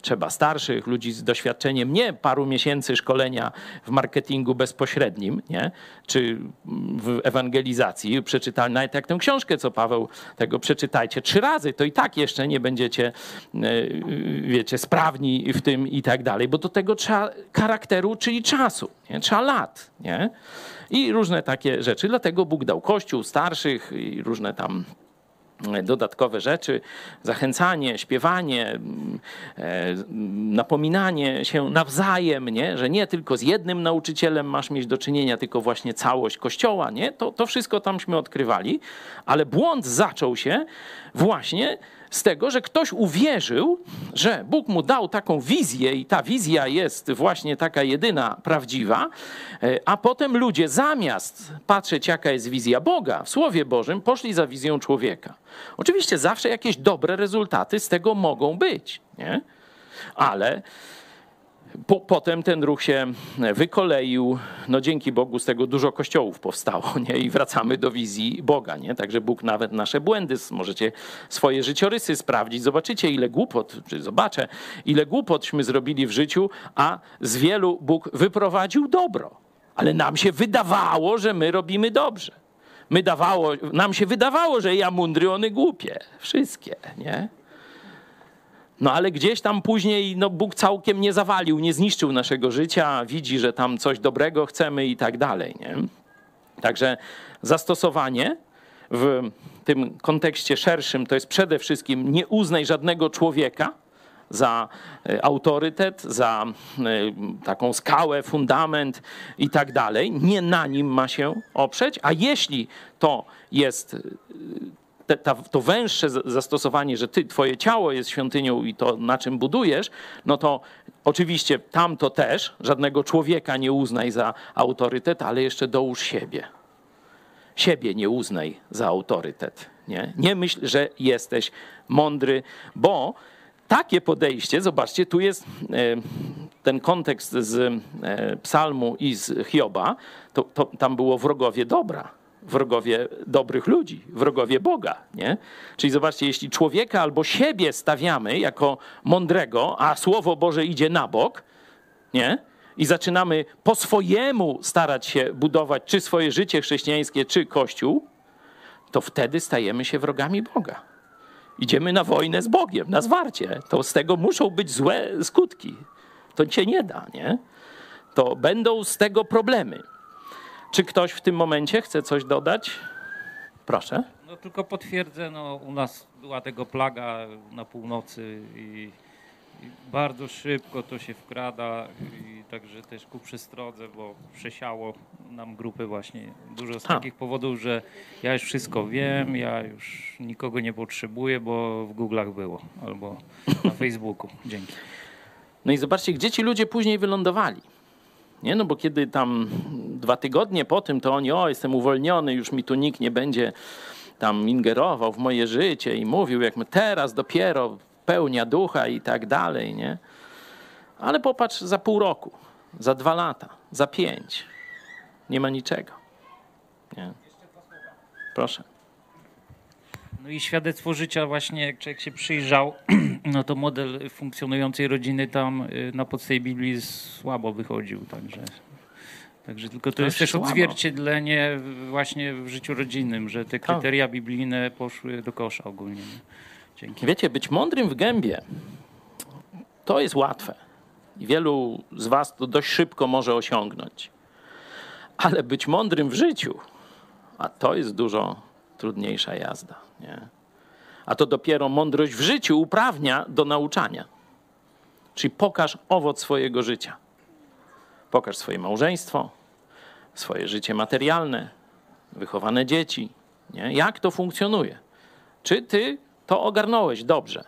Trzeba starszych, ludzi z doświadczeniem, nie paru miesięcy szkolenia w marketingu bezpośrednim, nie? czy w ewangelizacji. Przeczytali nawet jak tę książkę, co Paweł tego przeczytajcie trzy razy, to i tak jeszcze nie będziecie, e, wiecie, sprawni w tym i tak dalej, bo do tego trzeba charakteru, czyli czasu, nie? trzeba lat. Nie? I różne takie rzeczy. Dlatego Bóg dał Kościół starszych i różne tam dodatkowe rzeczy, zachęcanie, śpiewanie, e, napominanie się nawzajem, nie? że nie tylko z jednym nauczycielem masz mieć do czynienia, tylko właśnie całość kościoła, nie? To, to wszystko tamśmy odkrywali, ale błąd zaczął się właśnie z tego, że ktoś uwierzył, że Bóg mu dał taką wizję i ta wizja jest właśnie taka jedyna prawdziwa, e, a potem ludzie zamiast patrzeć, jaka jest wizja Boga w Słowie Bożym, poszli za wizją człowieka. Oczywiście zawsze jakieś dobre rezultaty z tego mogą być, nie? ale po, potem ten ruch się wykoleił. No dzięki Bogu z tego dużo kościołów powstało nie? i wracamy do wizji Boga. Nie? Także Bóg nawet nasze błędy, możecie swoje życiorysy sprawdzić. Zobaczycie ile głupot, czy zobaczę, ile głupotśmy zrobili w życiu, a z wielu Bóg wyprowadził dobro. Ale nam się wydawało, że my robimy dobrze. My dawało, nam się wydawało, że ja mądry, one głupie. Wszystkie, nie? No ale gdzieś tam później no, Bóg całkiem nie zawalił, nie zniszczył naszego życia, widzi, że tam coś dobrego chcemy i tak dalej. Nie? Także zastosowanie w tym kontekście szerszym to jest przede wszystkim nie uznaj żadnego człowieka za e, autorytet, za e, taką skałę, fundament i tak dalej. Nie na nim ma się oprzeć, a jeśli to jest te, ta, to węższe zastosowanie, że ty, twoje ciało jest świątynią i to, na czym budujesz, no to oczywiście tam to też, żadnego człowieka nie uznaj za autorytet, ale jeszcze dołóż siebie. Siebie nie uznaj za autorytet. Nie, nie myśl, że jesteś mądry, bo takie podejście, zobaczcie, tu jest e, ten kontekst z e, psalmu i z Hioba, to, to tam było wrogowie dobra wrogowie dobrych ludzi, wrogowie Boga. Nie? Czyli zobaczcie, jeśli człowieka albo siebie stawiamy jako mądrego, a Słowo Boże idzie na bok, nie? i zaczynamy po swojemu starać się budować czy swoje życie chrześcijańskie, czy Kościół, to wtedy stajemy się wrogami Boga. Idziemy na wojnę z Bogiem, na zwarcie. To z tego muszą być złe skutki. To cię nie da, nie? to będą z tego problemy. Czy ktoś w tym momencie chce coś dodać? Proszę. No tylko potwierdzę, no u nas była tego plaga na północy i, i bardzo szybko to się wkrada i także też ku przestrodze, bo przesiało nam grupy właśnie. Dużo z Ha. takich powodów, że ja już wszystko wiem, ja już nikogo nie potrzebuję, bo w Google'ach było albo na *laughs* Facebooku. Dzięki. No i zobaczcie, gdzie ci ludzie później wylądowali. Nie, no bo kiedy tam dwa tygodnie po tym, to oni, o, jestem uwolniony, już mi tu nikt nie będzie tam ingerował w moje życie i mówił, jak my teraz dopiero pełnia ducha i tak dalej, nie? Ale popatrz, za pół roku, za dwa lata, za pięć, nie ma niczego. Nie? Proszę. No i świadectwo życia właśnie, jak człowiek się przyjrzał, *clears throat* no to model funkcjonującej rodziny tam y, na podstawie Biblii słabo wychodził, także... Także tylko to To jest jest też słabo. odzwierciedlenie właśnie w życiu rodzinnym, że te Tak. kryteria biblijne poszły do kosza ogólnie. nie? Dzięki. Wiecie, być mądrym w gębie to jest łatwe. I wielu z Was to dość szybko może osiągnąć. Ale być mądrym w życiu, a to jest dużo trudniejsza jazda. Nie? A to dopiero mądrość w życiu uprawnia do nauczania. Czyli pokaż owoc swojego życia. Pokaż swoje małżeństwo, swoje życie materialne, wychowane dzieci. Nie? Jak to funkcjonuje? Czy ty to ogarnąłeś dobrze?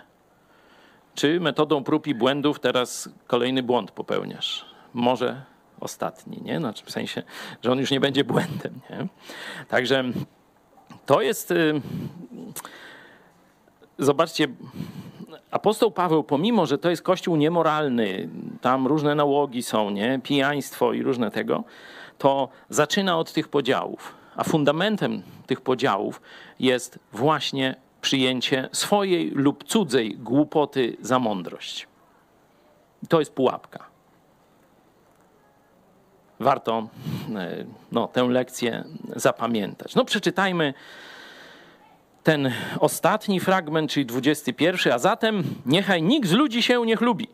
Czy metodą prób i błędów teraz kolejny błąd popełniasz? Może ostatni, nie? Znaczy w sensie, że on już nie będzie błędem, nie? Także to jest... y, Zobaczcie, apostoł Paweł, pomimo, że to jest kościół niemoralny, tam różne nałogi są, nie? Pijaństwo i różne tego, to zaczyna od tych podziałów. A fundamentem tych podziałów jest właśnie przyjęcie swojej lub cudzej głupoty za mądrość. To jest pułapka. Warto e, no, tę lekcję zapamiętać. No, przeczytajmy ten ostatni fragment, czyli 21. A zatem niechaj nikt z ludzi się nie chlubi.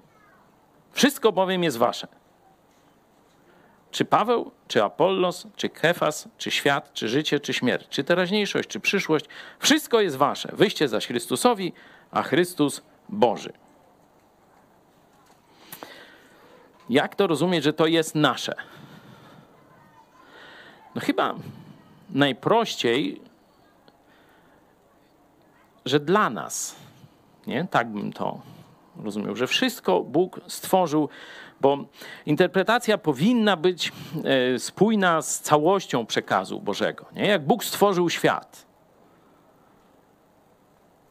Wszystko bowiem jest wasze. Czy Paweł, czy Apollos, czy Kefas, czy świat, czy życie, czy śmierć, czy teraźniejszość, czy przyszłość, wszystko jest wasze. Wyście zaś Chrystusowi, a Chrystus Boży. Jak to rozumieć, że to jest nasze? No chyba najprościej, że dla nas, nie? Tak bym to rozumiał, że wszystko Bóg stworzył, bo interpretacja powinna być e, spójna z całością przekazu Bożego. Nie? Jak Bóg stworzył świat,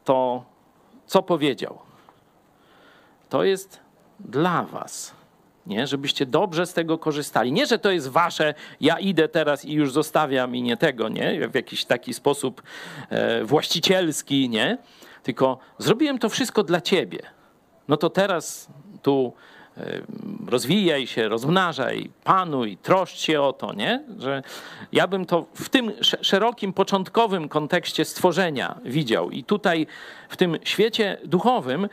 to co powiedział? To jest dla was. Nie? Żebyście dobrze z tego korzystali. Nie, że to jest wasze, ja idę teraz i już zostawiam i nie tego, nie? W jakiś taki sposób e, właścicielski, nie? Tylko zrobiłem to wszystko dla ciebie. No to teraz tu e, rozwijaj się, rozmnażaj, panuj, troszcz się o to, nie? Że ja bym to w tym sz- szerokim, początkowym kontekście stworzenia widział. I tutaj w tym świecie duchowym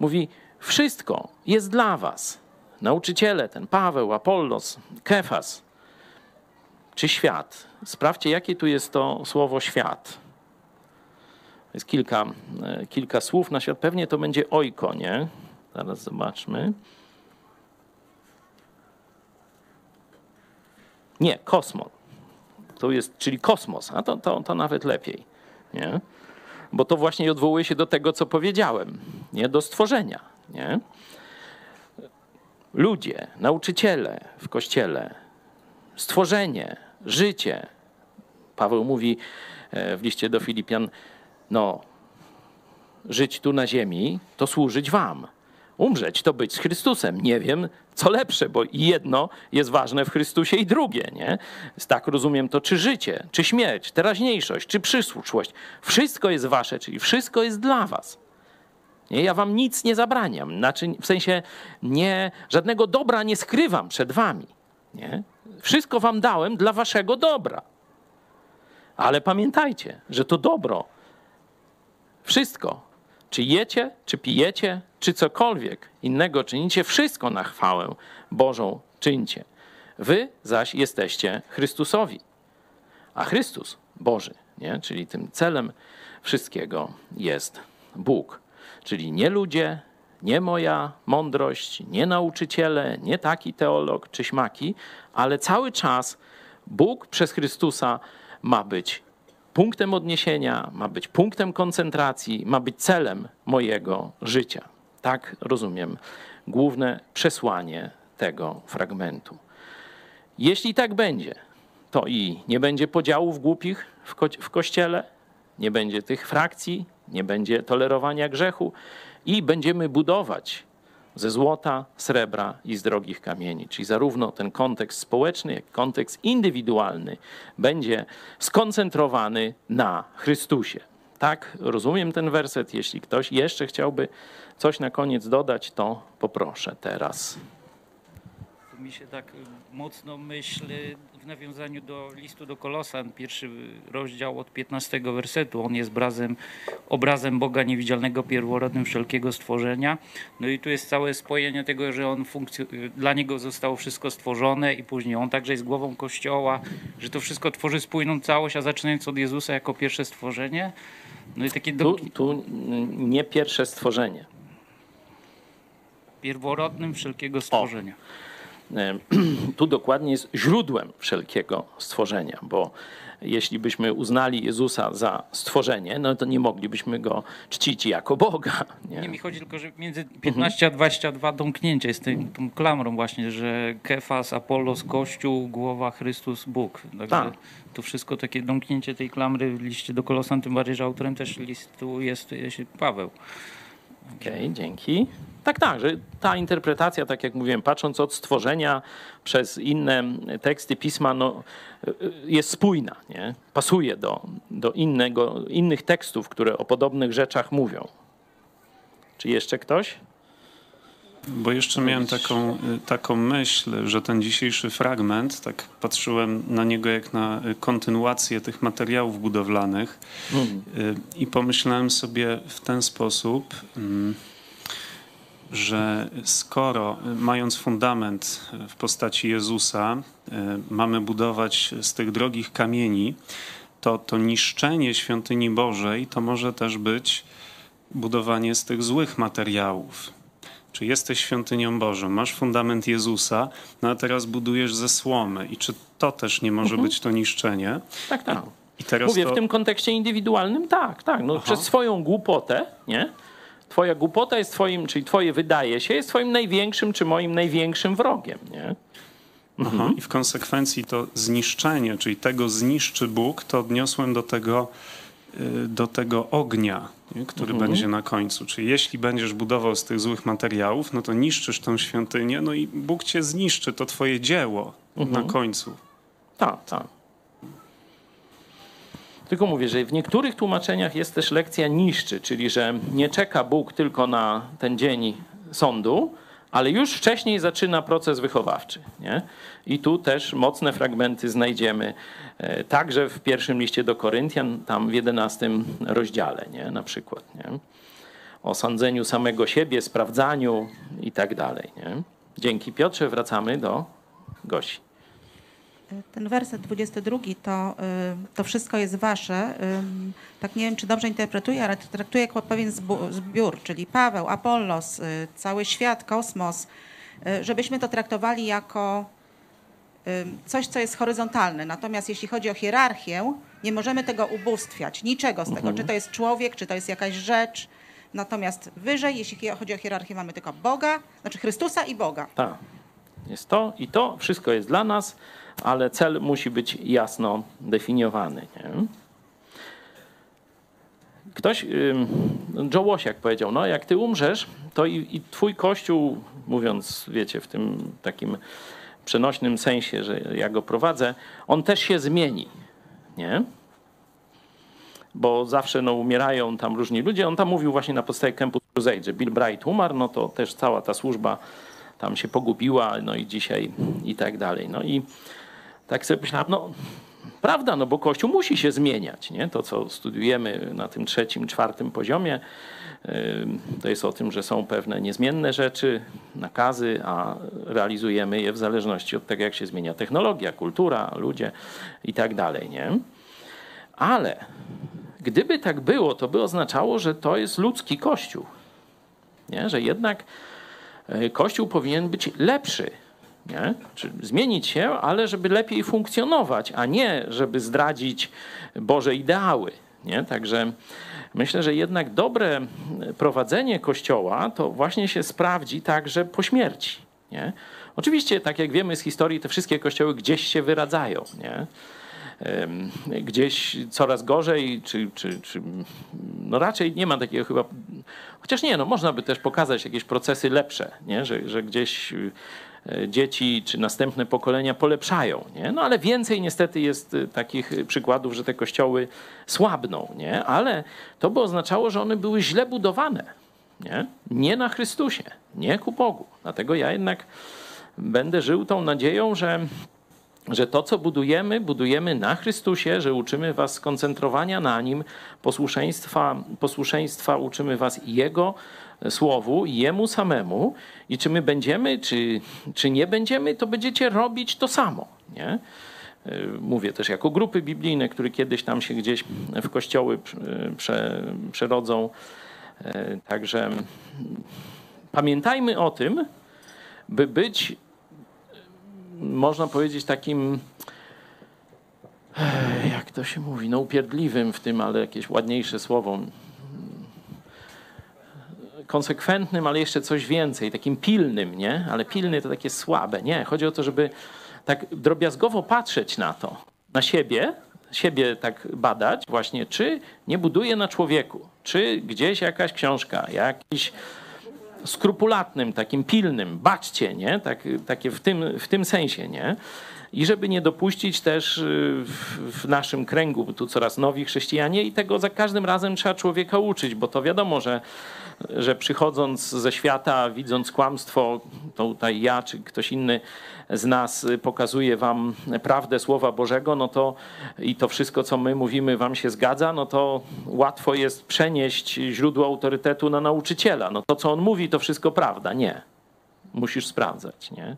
mówi, wszystko jest dla was. Nauczyciele, ten Paweł, Apollos, Kefas, czy świat. Sprawdźcie, jakie tu jest to słowo świat. Jest kilka, e, kilka słów na świat. Pewnie to będzie ojko, nie? Zaraz zobaczmy. Nie, kosmos. To jest, czyli kosmos, a to, to, to nawet lepiej. Nie? Bo to właśnie odwołuje się do tego, co powiedziałem, nie? do stworzenia. Nie? Ludzie, nauczyciele w kościele, stworzenie, życie. Paweł mówi e, w liście do Filipian, no, żyć tu na ziemi, to służyć wam. Umrzeć to być z Chrystusem. Nie wiem, co lepsze, bo jedno jest ważne w Chrystusie i drugie, nie? Tak rozumiem to, czy życie, czy śmierć, teraźniejszość, czy przyszłość. Wszystko jest wasze, czyli wszystko jest dla was. Nie, ja wam nic nie zabraniam. Znaczy, w sensie nie, żadnego dobra nie skrywam przed wami. Nie? Wszystko wam dałem dla waszego dobra. Ale pamiętajcie, że to dobro, wszystko, czy jecie, czy pijecie, czy cokolwiek innego czynicie, wszystko na chwałę Bożą czyńcie. Wy zaś jesteście Chrystusowi. A Chrystus, Boży, nie? czyli tym celem wszystkiego jest Bóg. Czyli nie ludzie, nie moja mądrość, nie nauczyciele, nie taki teolog czy śmaki, ale cały czas Bóg przez Chrystusa ma być punktem odniesienia, ma być punktem koncentracji, ma być celem mojego życia. Tak rozumiem główne przesłanie tego fragmentu. Jeśli tak będzie, to i nie będzie podziałów głupich w, ko w kościele, nie będzie tych frakcji, nie będzie tolerowania grzechu i będziemy budować ze złota, srebra i z drogich kamieni. Czyli zarówno ten kontekst społeczny, jak i kontekst indywidualny będzie skoncentrowany na Chrystusie. Tak rozumiem ten werset. Jeśli ktoś jeszcze chciałby coś na koniec dodać, to poproszę teraz. Mi się tak mocno myśli w nawiązaniu do listu do Kolosan, pierwszy rozdział od 15 wersetu. On jest obrazem, obrazem Boga niewidzialnego, pierworodnym wszelkiego stworzenia. No i tu jest całe spojenie tego, że on dla niego zostało wszystko stworzone i później on także jest głową Kościoła, że to wszystko tworzy spójną całość, a zaczynając od Jezusa jako pierwsze stworzenie. No i takie Tu, do... tu nie pierwsze stworzenie. pierworodnym wszelkiego stworzenia. E, *clears throat* tu dokładnie jest źródłem wszelkiego stworzenia, bo jeśli byśmy uznali Jezusa za stworzenie, no to nie moglibyśmy go czcić jako Boga. Nie, Nie? mi chodzi tylko, że między 15 a 22 domknięcie jest tym, tą klamrą właśnie, że Kefas, Apollos, Kościół, głowa Chrystus, Bóg. Także Tak. to wszystko takie domknięcie tej klamry w liście do Kolosan, tym bardziej, że autorem też listu jest jest Paweł. Okej, dzięki. Tak, tak, że ta interpretacja, tak jak mówiłem, patrząc od stworzenia przez inne teksty pisma, no, y, jest spójna, nie? pasuje do, do innego, innych tekstów, które o podobnych rzeczach mówią. Czy jeszcze ktoś? Bo jeszcze miałem taką, taką myśl, że ten dzisiejszy fragment, tak patrzyłem na niego jak na kontynuację tych materiałów budowlanych Mhm. y, i pomyślałem sobie w ten sposób, mm, że skoro mając fundament w postaci Jezusa, y, mamy budować z tych drogich kamieni, to to niszczenie świątyni Bożej to może też być budowanie z tych złych materiałów. Czy jesteś świątynią Bożą, masz fundament Jezusa, no a teraz budujesz ze słomy. I czy to też nie może być to niszczenie? Tak, tak. Mówię to... w tym kontekście indywidualnym, tak, tak. No, przez swoją głupotę, nie? Twoja głupota jest twoim, czyli twoje wydaje się, jest twoim największym czy moim największym wrogiem, nie? Aha. I w konsekwencji to zniszczenie, czyli tego zniszczy Bóg, to odniosłem do tego, do tego ognia, nie, który będzie na końcu. Czyli jeśli będziesz budował z tych złych materiałów, no to niszczysz tą świątynię, no i Bóg cię zniszczy, to twoje dzieło na końcu. Tak, tak. Tylko mówię, że w niektórych tłumaczeniach jest też lekcja niszczy, czyli że nie czeka Bóg tylko na ten dzień sądu, ale już wcześniej zaczyna proces wychowawczy. Nie? I tu też mocne fragmenty znajdziemy e, także w pierwszym liście do Koryntian, tam w jedenastym rozdziale nie? na przykład. Nie? O sądzeniu samego siebie, sprawdzaniu i tak dalej. Dzięki Piotrze wracamy do Gosi. Ten werset 22 to, y, to wszystko jest wasze. Ym, Tak nie wiem, czy dobrze interpretuję, ale to traktuję jako pewien zbiór, czyli Paweł, Apollos, y, cały świat, kosmos, y, żebyśmy to traktowali jako coś, co jest horyzontalne. Natomiast jeśli chodzi o hierarchię, nie możemy tego ubóstwiać, niczego z tego, czy to jest człowiek, czy to jest jakaś rzecz. Natomiast wyżej, jeśli chodzi o hierarchię, mamy tylko Boga, znaczy Chrystusa i Boga. Tak. Jest to i to wszystko jest dla nas, ale cel musi być jasno definiowany. Nie? Ktoś, Joe Łosiak powiedział, no jak ty umrzesz, to i, i twój kościół, mówiąc, wiecie, w tym takim przenośnym sensie, że ja go prowadzę, on też się zmieni, nie? Bo zawsze no, umierają tam różni ludzie. On tam mówił właśnie na podstawie Campus Crusade, że Bill Bright umarł, no to też cała ta służba tam się pogubiła, no i dzisiaj i tak dalej. No i tak sobie myślałem, no prawda, no bo Kościół musi się zmieniać. Nie? To, co studiujemy na tym trzecim, czwartym poziomie, to jest o tym, że są pewne niezmienne rzeczy, nakazy, a realizujemy je w zależności od tego, jak się zmienia technologia, kultura, ludzie i tak dalej. Nie? Ale gdyby tak było, to by oznaczało, że to jest ludzki Kościół. Nie? Że jednak e, Kościół powinien być lepszy. Nie? Czy zmienić się, ale żeby lepiej funkcjonować, a nie żeby zdradzić Boże ideały. Nie? Także myślę, że jednak dobre prowadzenie Kościoła to właśnie się sprawdzi także po śmierci. Nie? Oczywiście, tak jak wiemy z historii, te wszystkie kościoły gdzieś się wyradzają. Nie? gdzieś coraz gorzej, czy, czy, czy no raczej nie ma takiego chyba, chociaż nie, no można by też pokazać jakieś procesy lepsze, nie? Że, że gdzieś dzieci czy następne pokolenia polepszają, nie? No ale więcej niestety jest e, takich przykładów, że te kościoły słabną, nie? Ale to by oznaczało, że one były źle budowane, nie? Nie na Chrystusie, nie ku Bogu. Dlatego ja jednak będę żył tą nadzieją, że że to, co budujemy, budujemy na Chrystusie, że uczymy was skoncentrowania na Nim, posłuszeństwa, posłuszeństwa uczymy was Jego Słowu, Jemu samemu i czy my będziemy, czy, czy nie będziemy, to będziecie robić to samo. Nie? Mówię też jako grupy biblijne, które kiedyś tam się gdzieś w kościoły prze, przerodzą. Także pamiętajmy o tym, by być można powiedzieć, takim, jak to się mówi, no upierdliwym w tym, ale jakieś ładniejsze słowo, konsekwentnym, ale jeszcze coś więcej, takim pilnym, nie? Ale pilny to takie słabe, nie? Chodzi o to, żeby tak drobiazgowo patrzeć na to, na siebie, siebie tak badać właśnie, czy nie buduje na człowieku, czy gdzieś jakaś książka, jakiś skrupulatnym, takim pilnym, baczcie, nie? Tak, takie w tym, w tym sensie, nie? I żeby nie dopuścić też y, w, w naszym kręgu, tu coraz nowi chrześcijanie i tego za każdym razem trzeba człowieka uczyć, bo to wiadomo, że że przychodząc ze świata, widząc kłamstwo, to tutaj ja czy ktoś inny z nas pokazuje wam prawdę Słowa Bożego, no to i to wszystko, co my mówimy, wam się zgadza, no to łatwo jest przenieść źródło autorytetu na nauczyciela. No to, co on mówi, to wszystko prawda. Nie. Musisz sprawdzać, nie?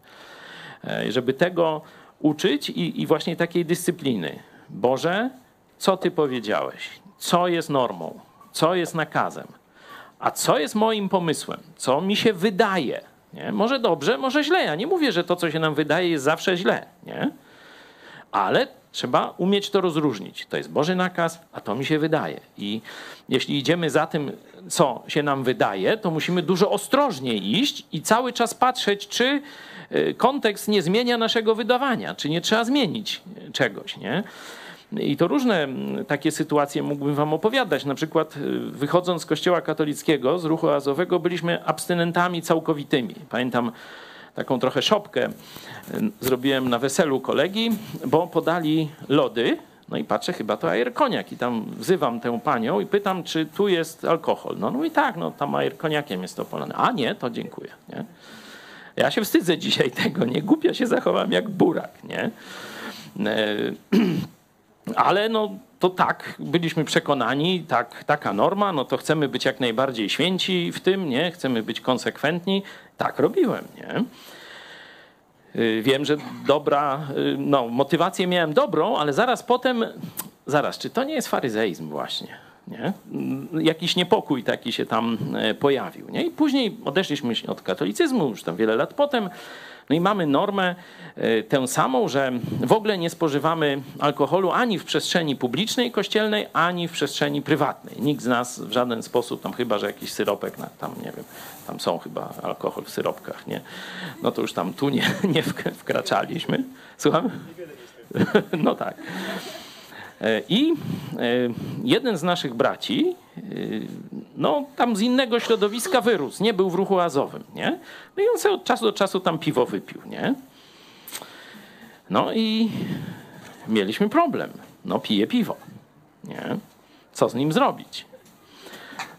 E, żeby tego uczyć i, i właśnie takiej dyscypliny. Boże, co Ty powiedziałeś? Co jest normą? Co jest nakazem? A co jest moim pomysłem? Co mi się wydaje? Nie? Może dobrze, może źle. Ja nie mówię, że to, co się nam wydaje, jest zawsze źle. Nie? Ale trzeba umieć to rozróżnić. To jest Boży nakaz, a to mi się wydaje. I jeśli idziemy za tym, co się nam wydaje, to musimy dużo ostrożniej iść i cały czas patrzeć, czy y, kontekst nie zmienia naszego wydawania, czy nie trzeba zmienić czegoś. Nie? I to różne takie sytuacje mógłbym wam opowiadać. Na przykład y, wychodząc z kościoła katolickiego, z ruchu azowego, byliśmy abstynentami całkowitymi. Pamiętam taką trochę szopkę y, zrobiłem na weselu kolegi, bo podali lody. No i patrzę, chyba to air koniak. I tam wzywam tę panią i pytam, czy tu jest alkohol. No, no i tak, no tam air koniakiem jest to polane. A nie, to dziękuję. Nie? Ja się wstydzę *laughs* dzisiaj tego, nie? Głupio się zachowam jak burak, nie? *clears throat* Ale no, to tak, byliśmy przekonani, tak, taka norma, no to chcemy być jak najbardziej święci w tym, nie? Chcemy być konsekwentni. Tak robiłem, nie? Y, wiem, że dobra, y, no, motywację miałem dobrą, ale zaraz potem, zaraz, czy to nie jest faryzeizm właśnie? Nie? Mm, jakiś niepokój taki się tam e, pojawił. Nie? I później odeszliśmy od katolicyzmu, już tam wiele lat potem, no i mamy normę e, tę samą, że w ogóle nie spożywamy alkoholu ani w przestrzeni publicznej, kościelnej, ani w przestrzeni prywatnej. Nikt z nas w żaden sposób, tam chyba, że jakiś syropek, tam nie wiem, tam są chyba alkohol w syropkach, nie? No to już tam tu nie, *laughs* nie wkraczaliśmy. Słucham? *laughs* No tak. E, I e, jeden z naszych braci, e, no tam z innego środowiska wyrósł, nie był w ruchu azowym, nie? No i on sobie od czasu do czasu tam piwo wypił, nie? No i mieliśmy problem. No pije piwo, nie? Co z nim zrobić?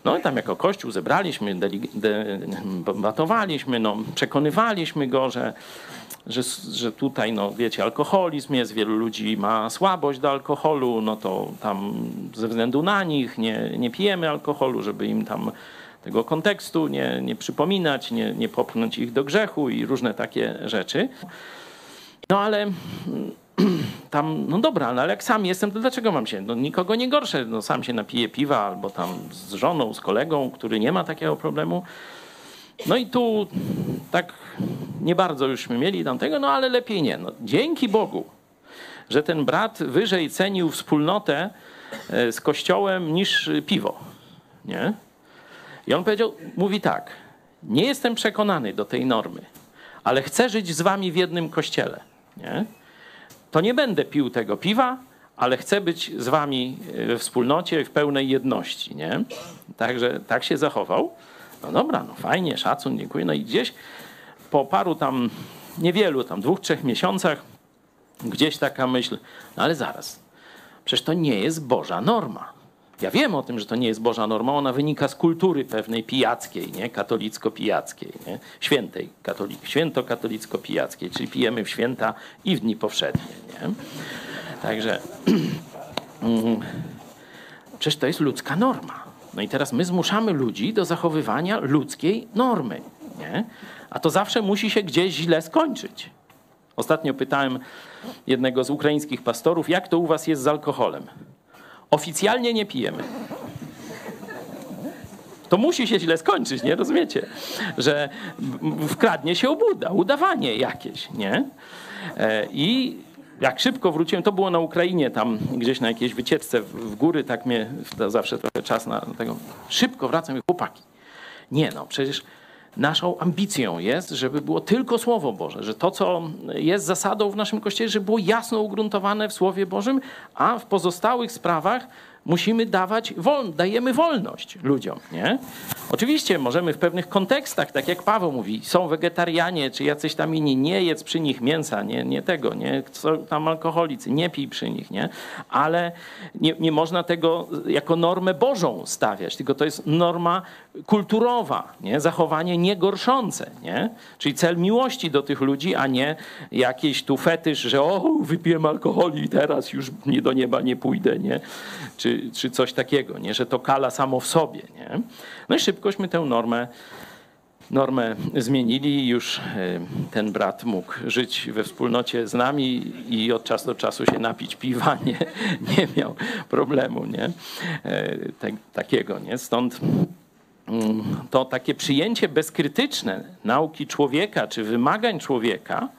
No i tam jako Kościół zebraliśmy, debatowaliśmy, no, przekonywaliśmy go, że, że, że tutaj, no wiecie, alkoholizm jest, wielu ludzi ma słabość do alkoholu, no to tam ze względu na nich nie, nie pijemy alkoholu, żeby im tam tego kontekstu nie, nie przypominać, nie, nie popchnąć ich do grzechu i różne takie rzeczy. No ale *clears throat* tam, no dobra, no ale jak sam jestem, to dlaczego mam się, no nikogo nie gorsze, no sam się napiję piwa albo tam z żoną, z kolegą, który nie ma takiego problemu. No i tu tak nie bardzo jużśmy mieli tamtego, no ale lepiej nie. No, dzięki Bogu, że ten brat wyżej cenił wspólnotę e, z kościołem niż piwo, nie? I on powiedział, mówi tak, nie jestem przekonany do tej normy, ale chcę żyć z wami w jednym kościele, nie? to nie będę pił tego piwa, ale chcę być z wami we wspólnocie, w pełnej jedności, nie? Także tak się zachował. No dobra, no fajnie, szacun, dziękuję. No i gdzieś po paru tam, niewielu, tam dwóch, trzech miesiącach, gdzieś taka myśl, no ale zaraz, przecież to nie jest Boża norma. Ja wiem o tym, że to nie jest Boża norma, ona wynika z kultury pewnej pijackiej, nie? katolicko-pijackiej, nie? świętej, katolik, święto-katolicko-pijackiej, czyli pijemy w święta i w dni powszednie. Nie? Także *clears throat* przecież to jest ludzka norma. No i teraz my zmuszamy ludzi do zachowywania ludzkiej normy. Nie? A to zawsze musi się gdzieś źle skończyć. Ostatnio pytałem jednego z ukraińskich pastorów, jak to u was jest z alkoholem. Oficjalnie nie pijemy. To musi się źle skończyć, nie rozumiecie? Że wkradnie się obuda, udawanie jakieś, nie? E, I jak szybko wróciłem, to było na Ukrainie, tam gdzieś na jakiejś wycieczce w góry, tak mnie zawsze trochę czas na tego. Szybko wracam i chłopaki. Nie no, przecież naszą ambicją jest, żeby było tylko Słowo Boże, że to, co jest zasadą w naszym Kościele, żeby było jasno ugruntowane w Słowie Bożym, a w pozostałych sprawach musimy dawać, wol, dajemy wolność ludziom, nie? Oczywiście możemy w pewnych kontekstach, tak jak Paweł mówi, są wegetarianie, czy jacyś tam inni, nie jedz przy nich mięsa, nie, nie tego, nie? Są tam alkoholicy, nie pij przy nich, nie? Ale nie, nie można tego jako normę Bożą stawiać, tylko to jest norma kulturowa, nie? Zachowanie niegorszące, nie? Czyli cel miłości do tych ludzi, a nie jakiś tu fetysz, że o, wypiłem alkohol i teraz już nie do nieba nie pójdę, nie? Czy, czy coś takiego, nie? Że to kala samo w sobie, nie? No i szybkośmy tę normę normę zmienili. Już ten brat mógł żyć we wspólnocie z nami i od czasu do czasu się napić piwa. Nie, *laughs* nie miał problemu nie? Te, takiego. Nie? Stąd mm, to takie przyjęcie bezkrytyczne nauki człowieka czy wymagań człowieka,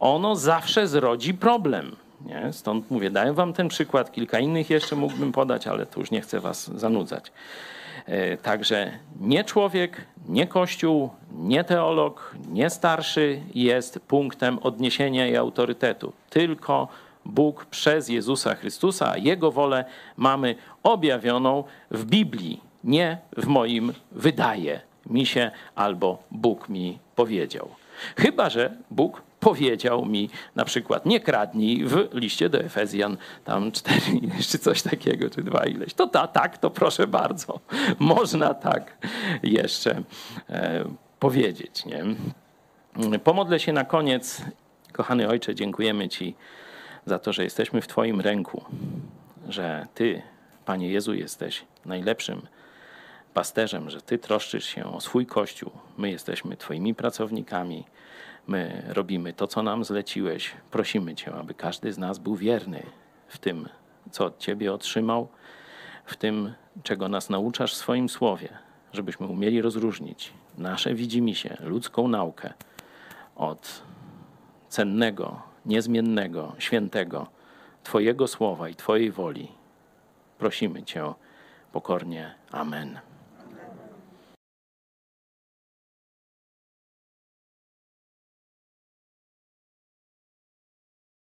ono zawsze zrodzi problem. Nie? Stąd mówię, daję wam ten przykład, kilka innych jeszcze mógłbym podać, ale to już nie chcę was zanudzać. Także nie człowiek, nie kościół, nie teolog, nie starszy jest punktem odniesienia i autorytetu. Tylko Bóg przez Jezusa Chrystusa, a Jego wolę mamy objawioną w Biblii, nie w moim wydaje mi się albo Bóg mi powiedział. Chyba, że Bóg powiedział mi na przykład nie kradnij w liście do Efezjan tam cztery *laughs* czy coś takiego, czy dwa ileś. To ta, tak, to proszę bardzo. *laughs* Można tak jeszcze e, powiedzieć. Nie? Pomodlę się na koniec. Kochany Ojcze, dziękujemy Ci za to, że jesteśmy w Twoim ręku, że Ty, Panie Jezu, jesteś najlepszym pasterzem, że Ty troszczysz się o swój Kościół. My jesteśmy Twoimi pracownikami. My robimy to, co nam zleciłeś. Prosimy Cię, aby każdy z nas był wierny w tym, co od Ciebie otrzymał, w tym, czego nas nauczasz w swoim słowie, żebyśmy umieli rozróżnić nasze widzimisię, ludzką naukę od cennego, niezmiennego, świętego Twojego słowa i Twojej woli. Prosimy Cię pokornie. Amen.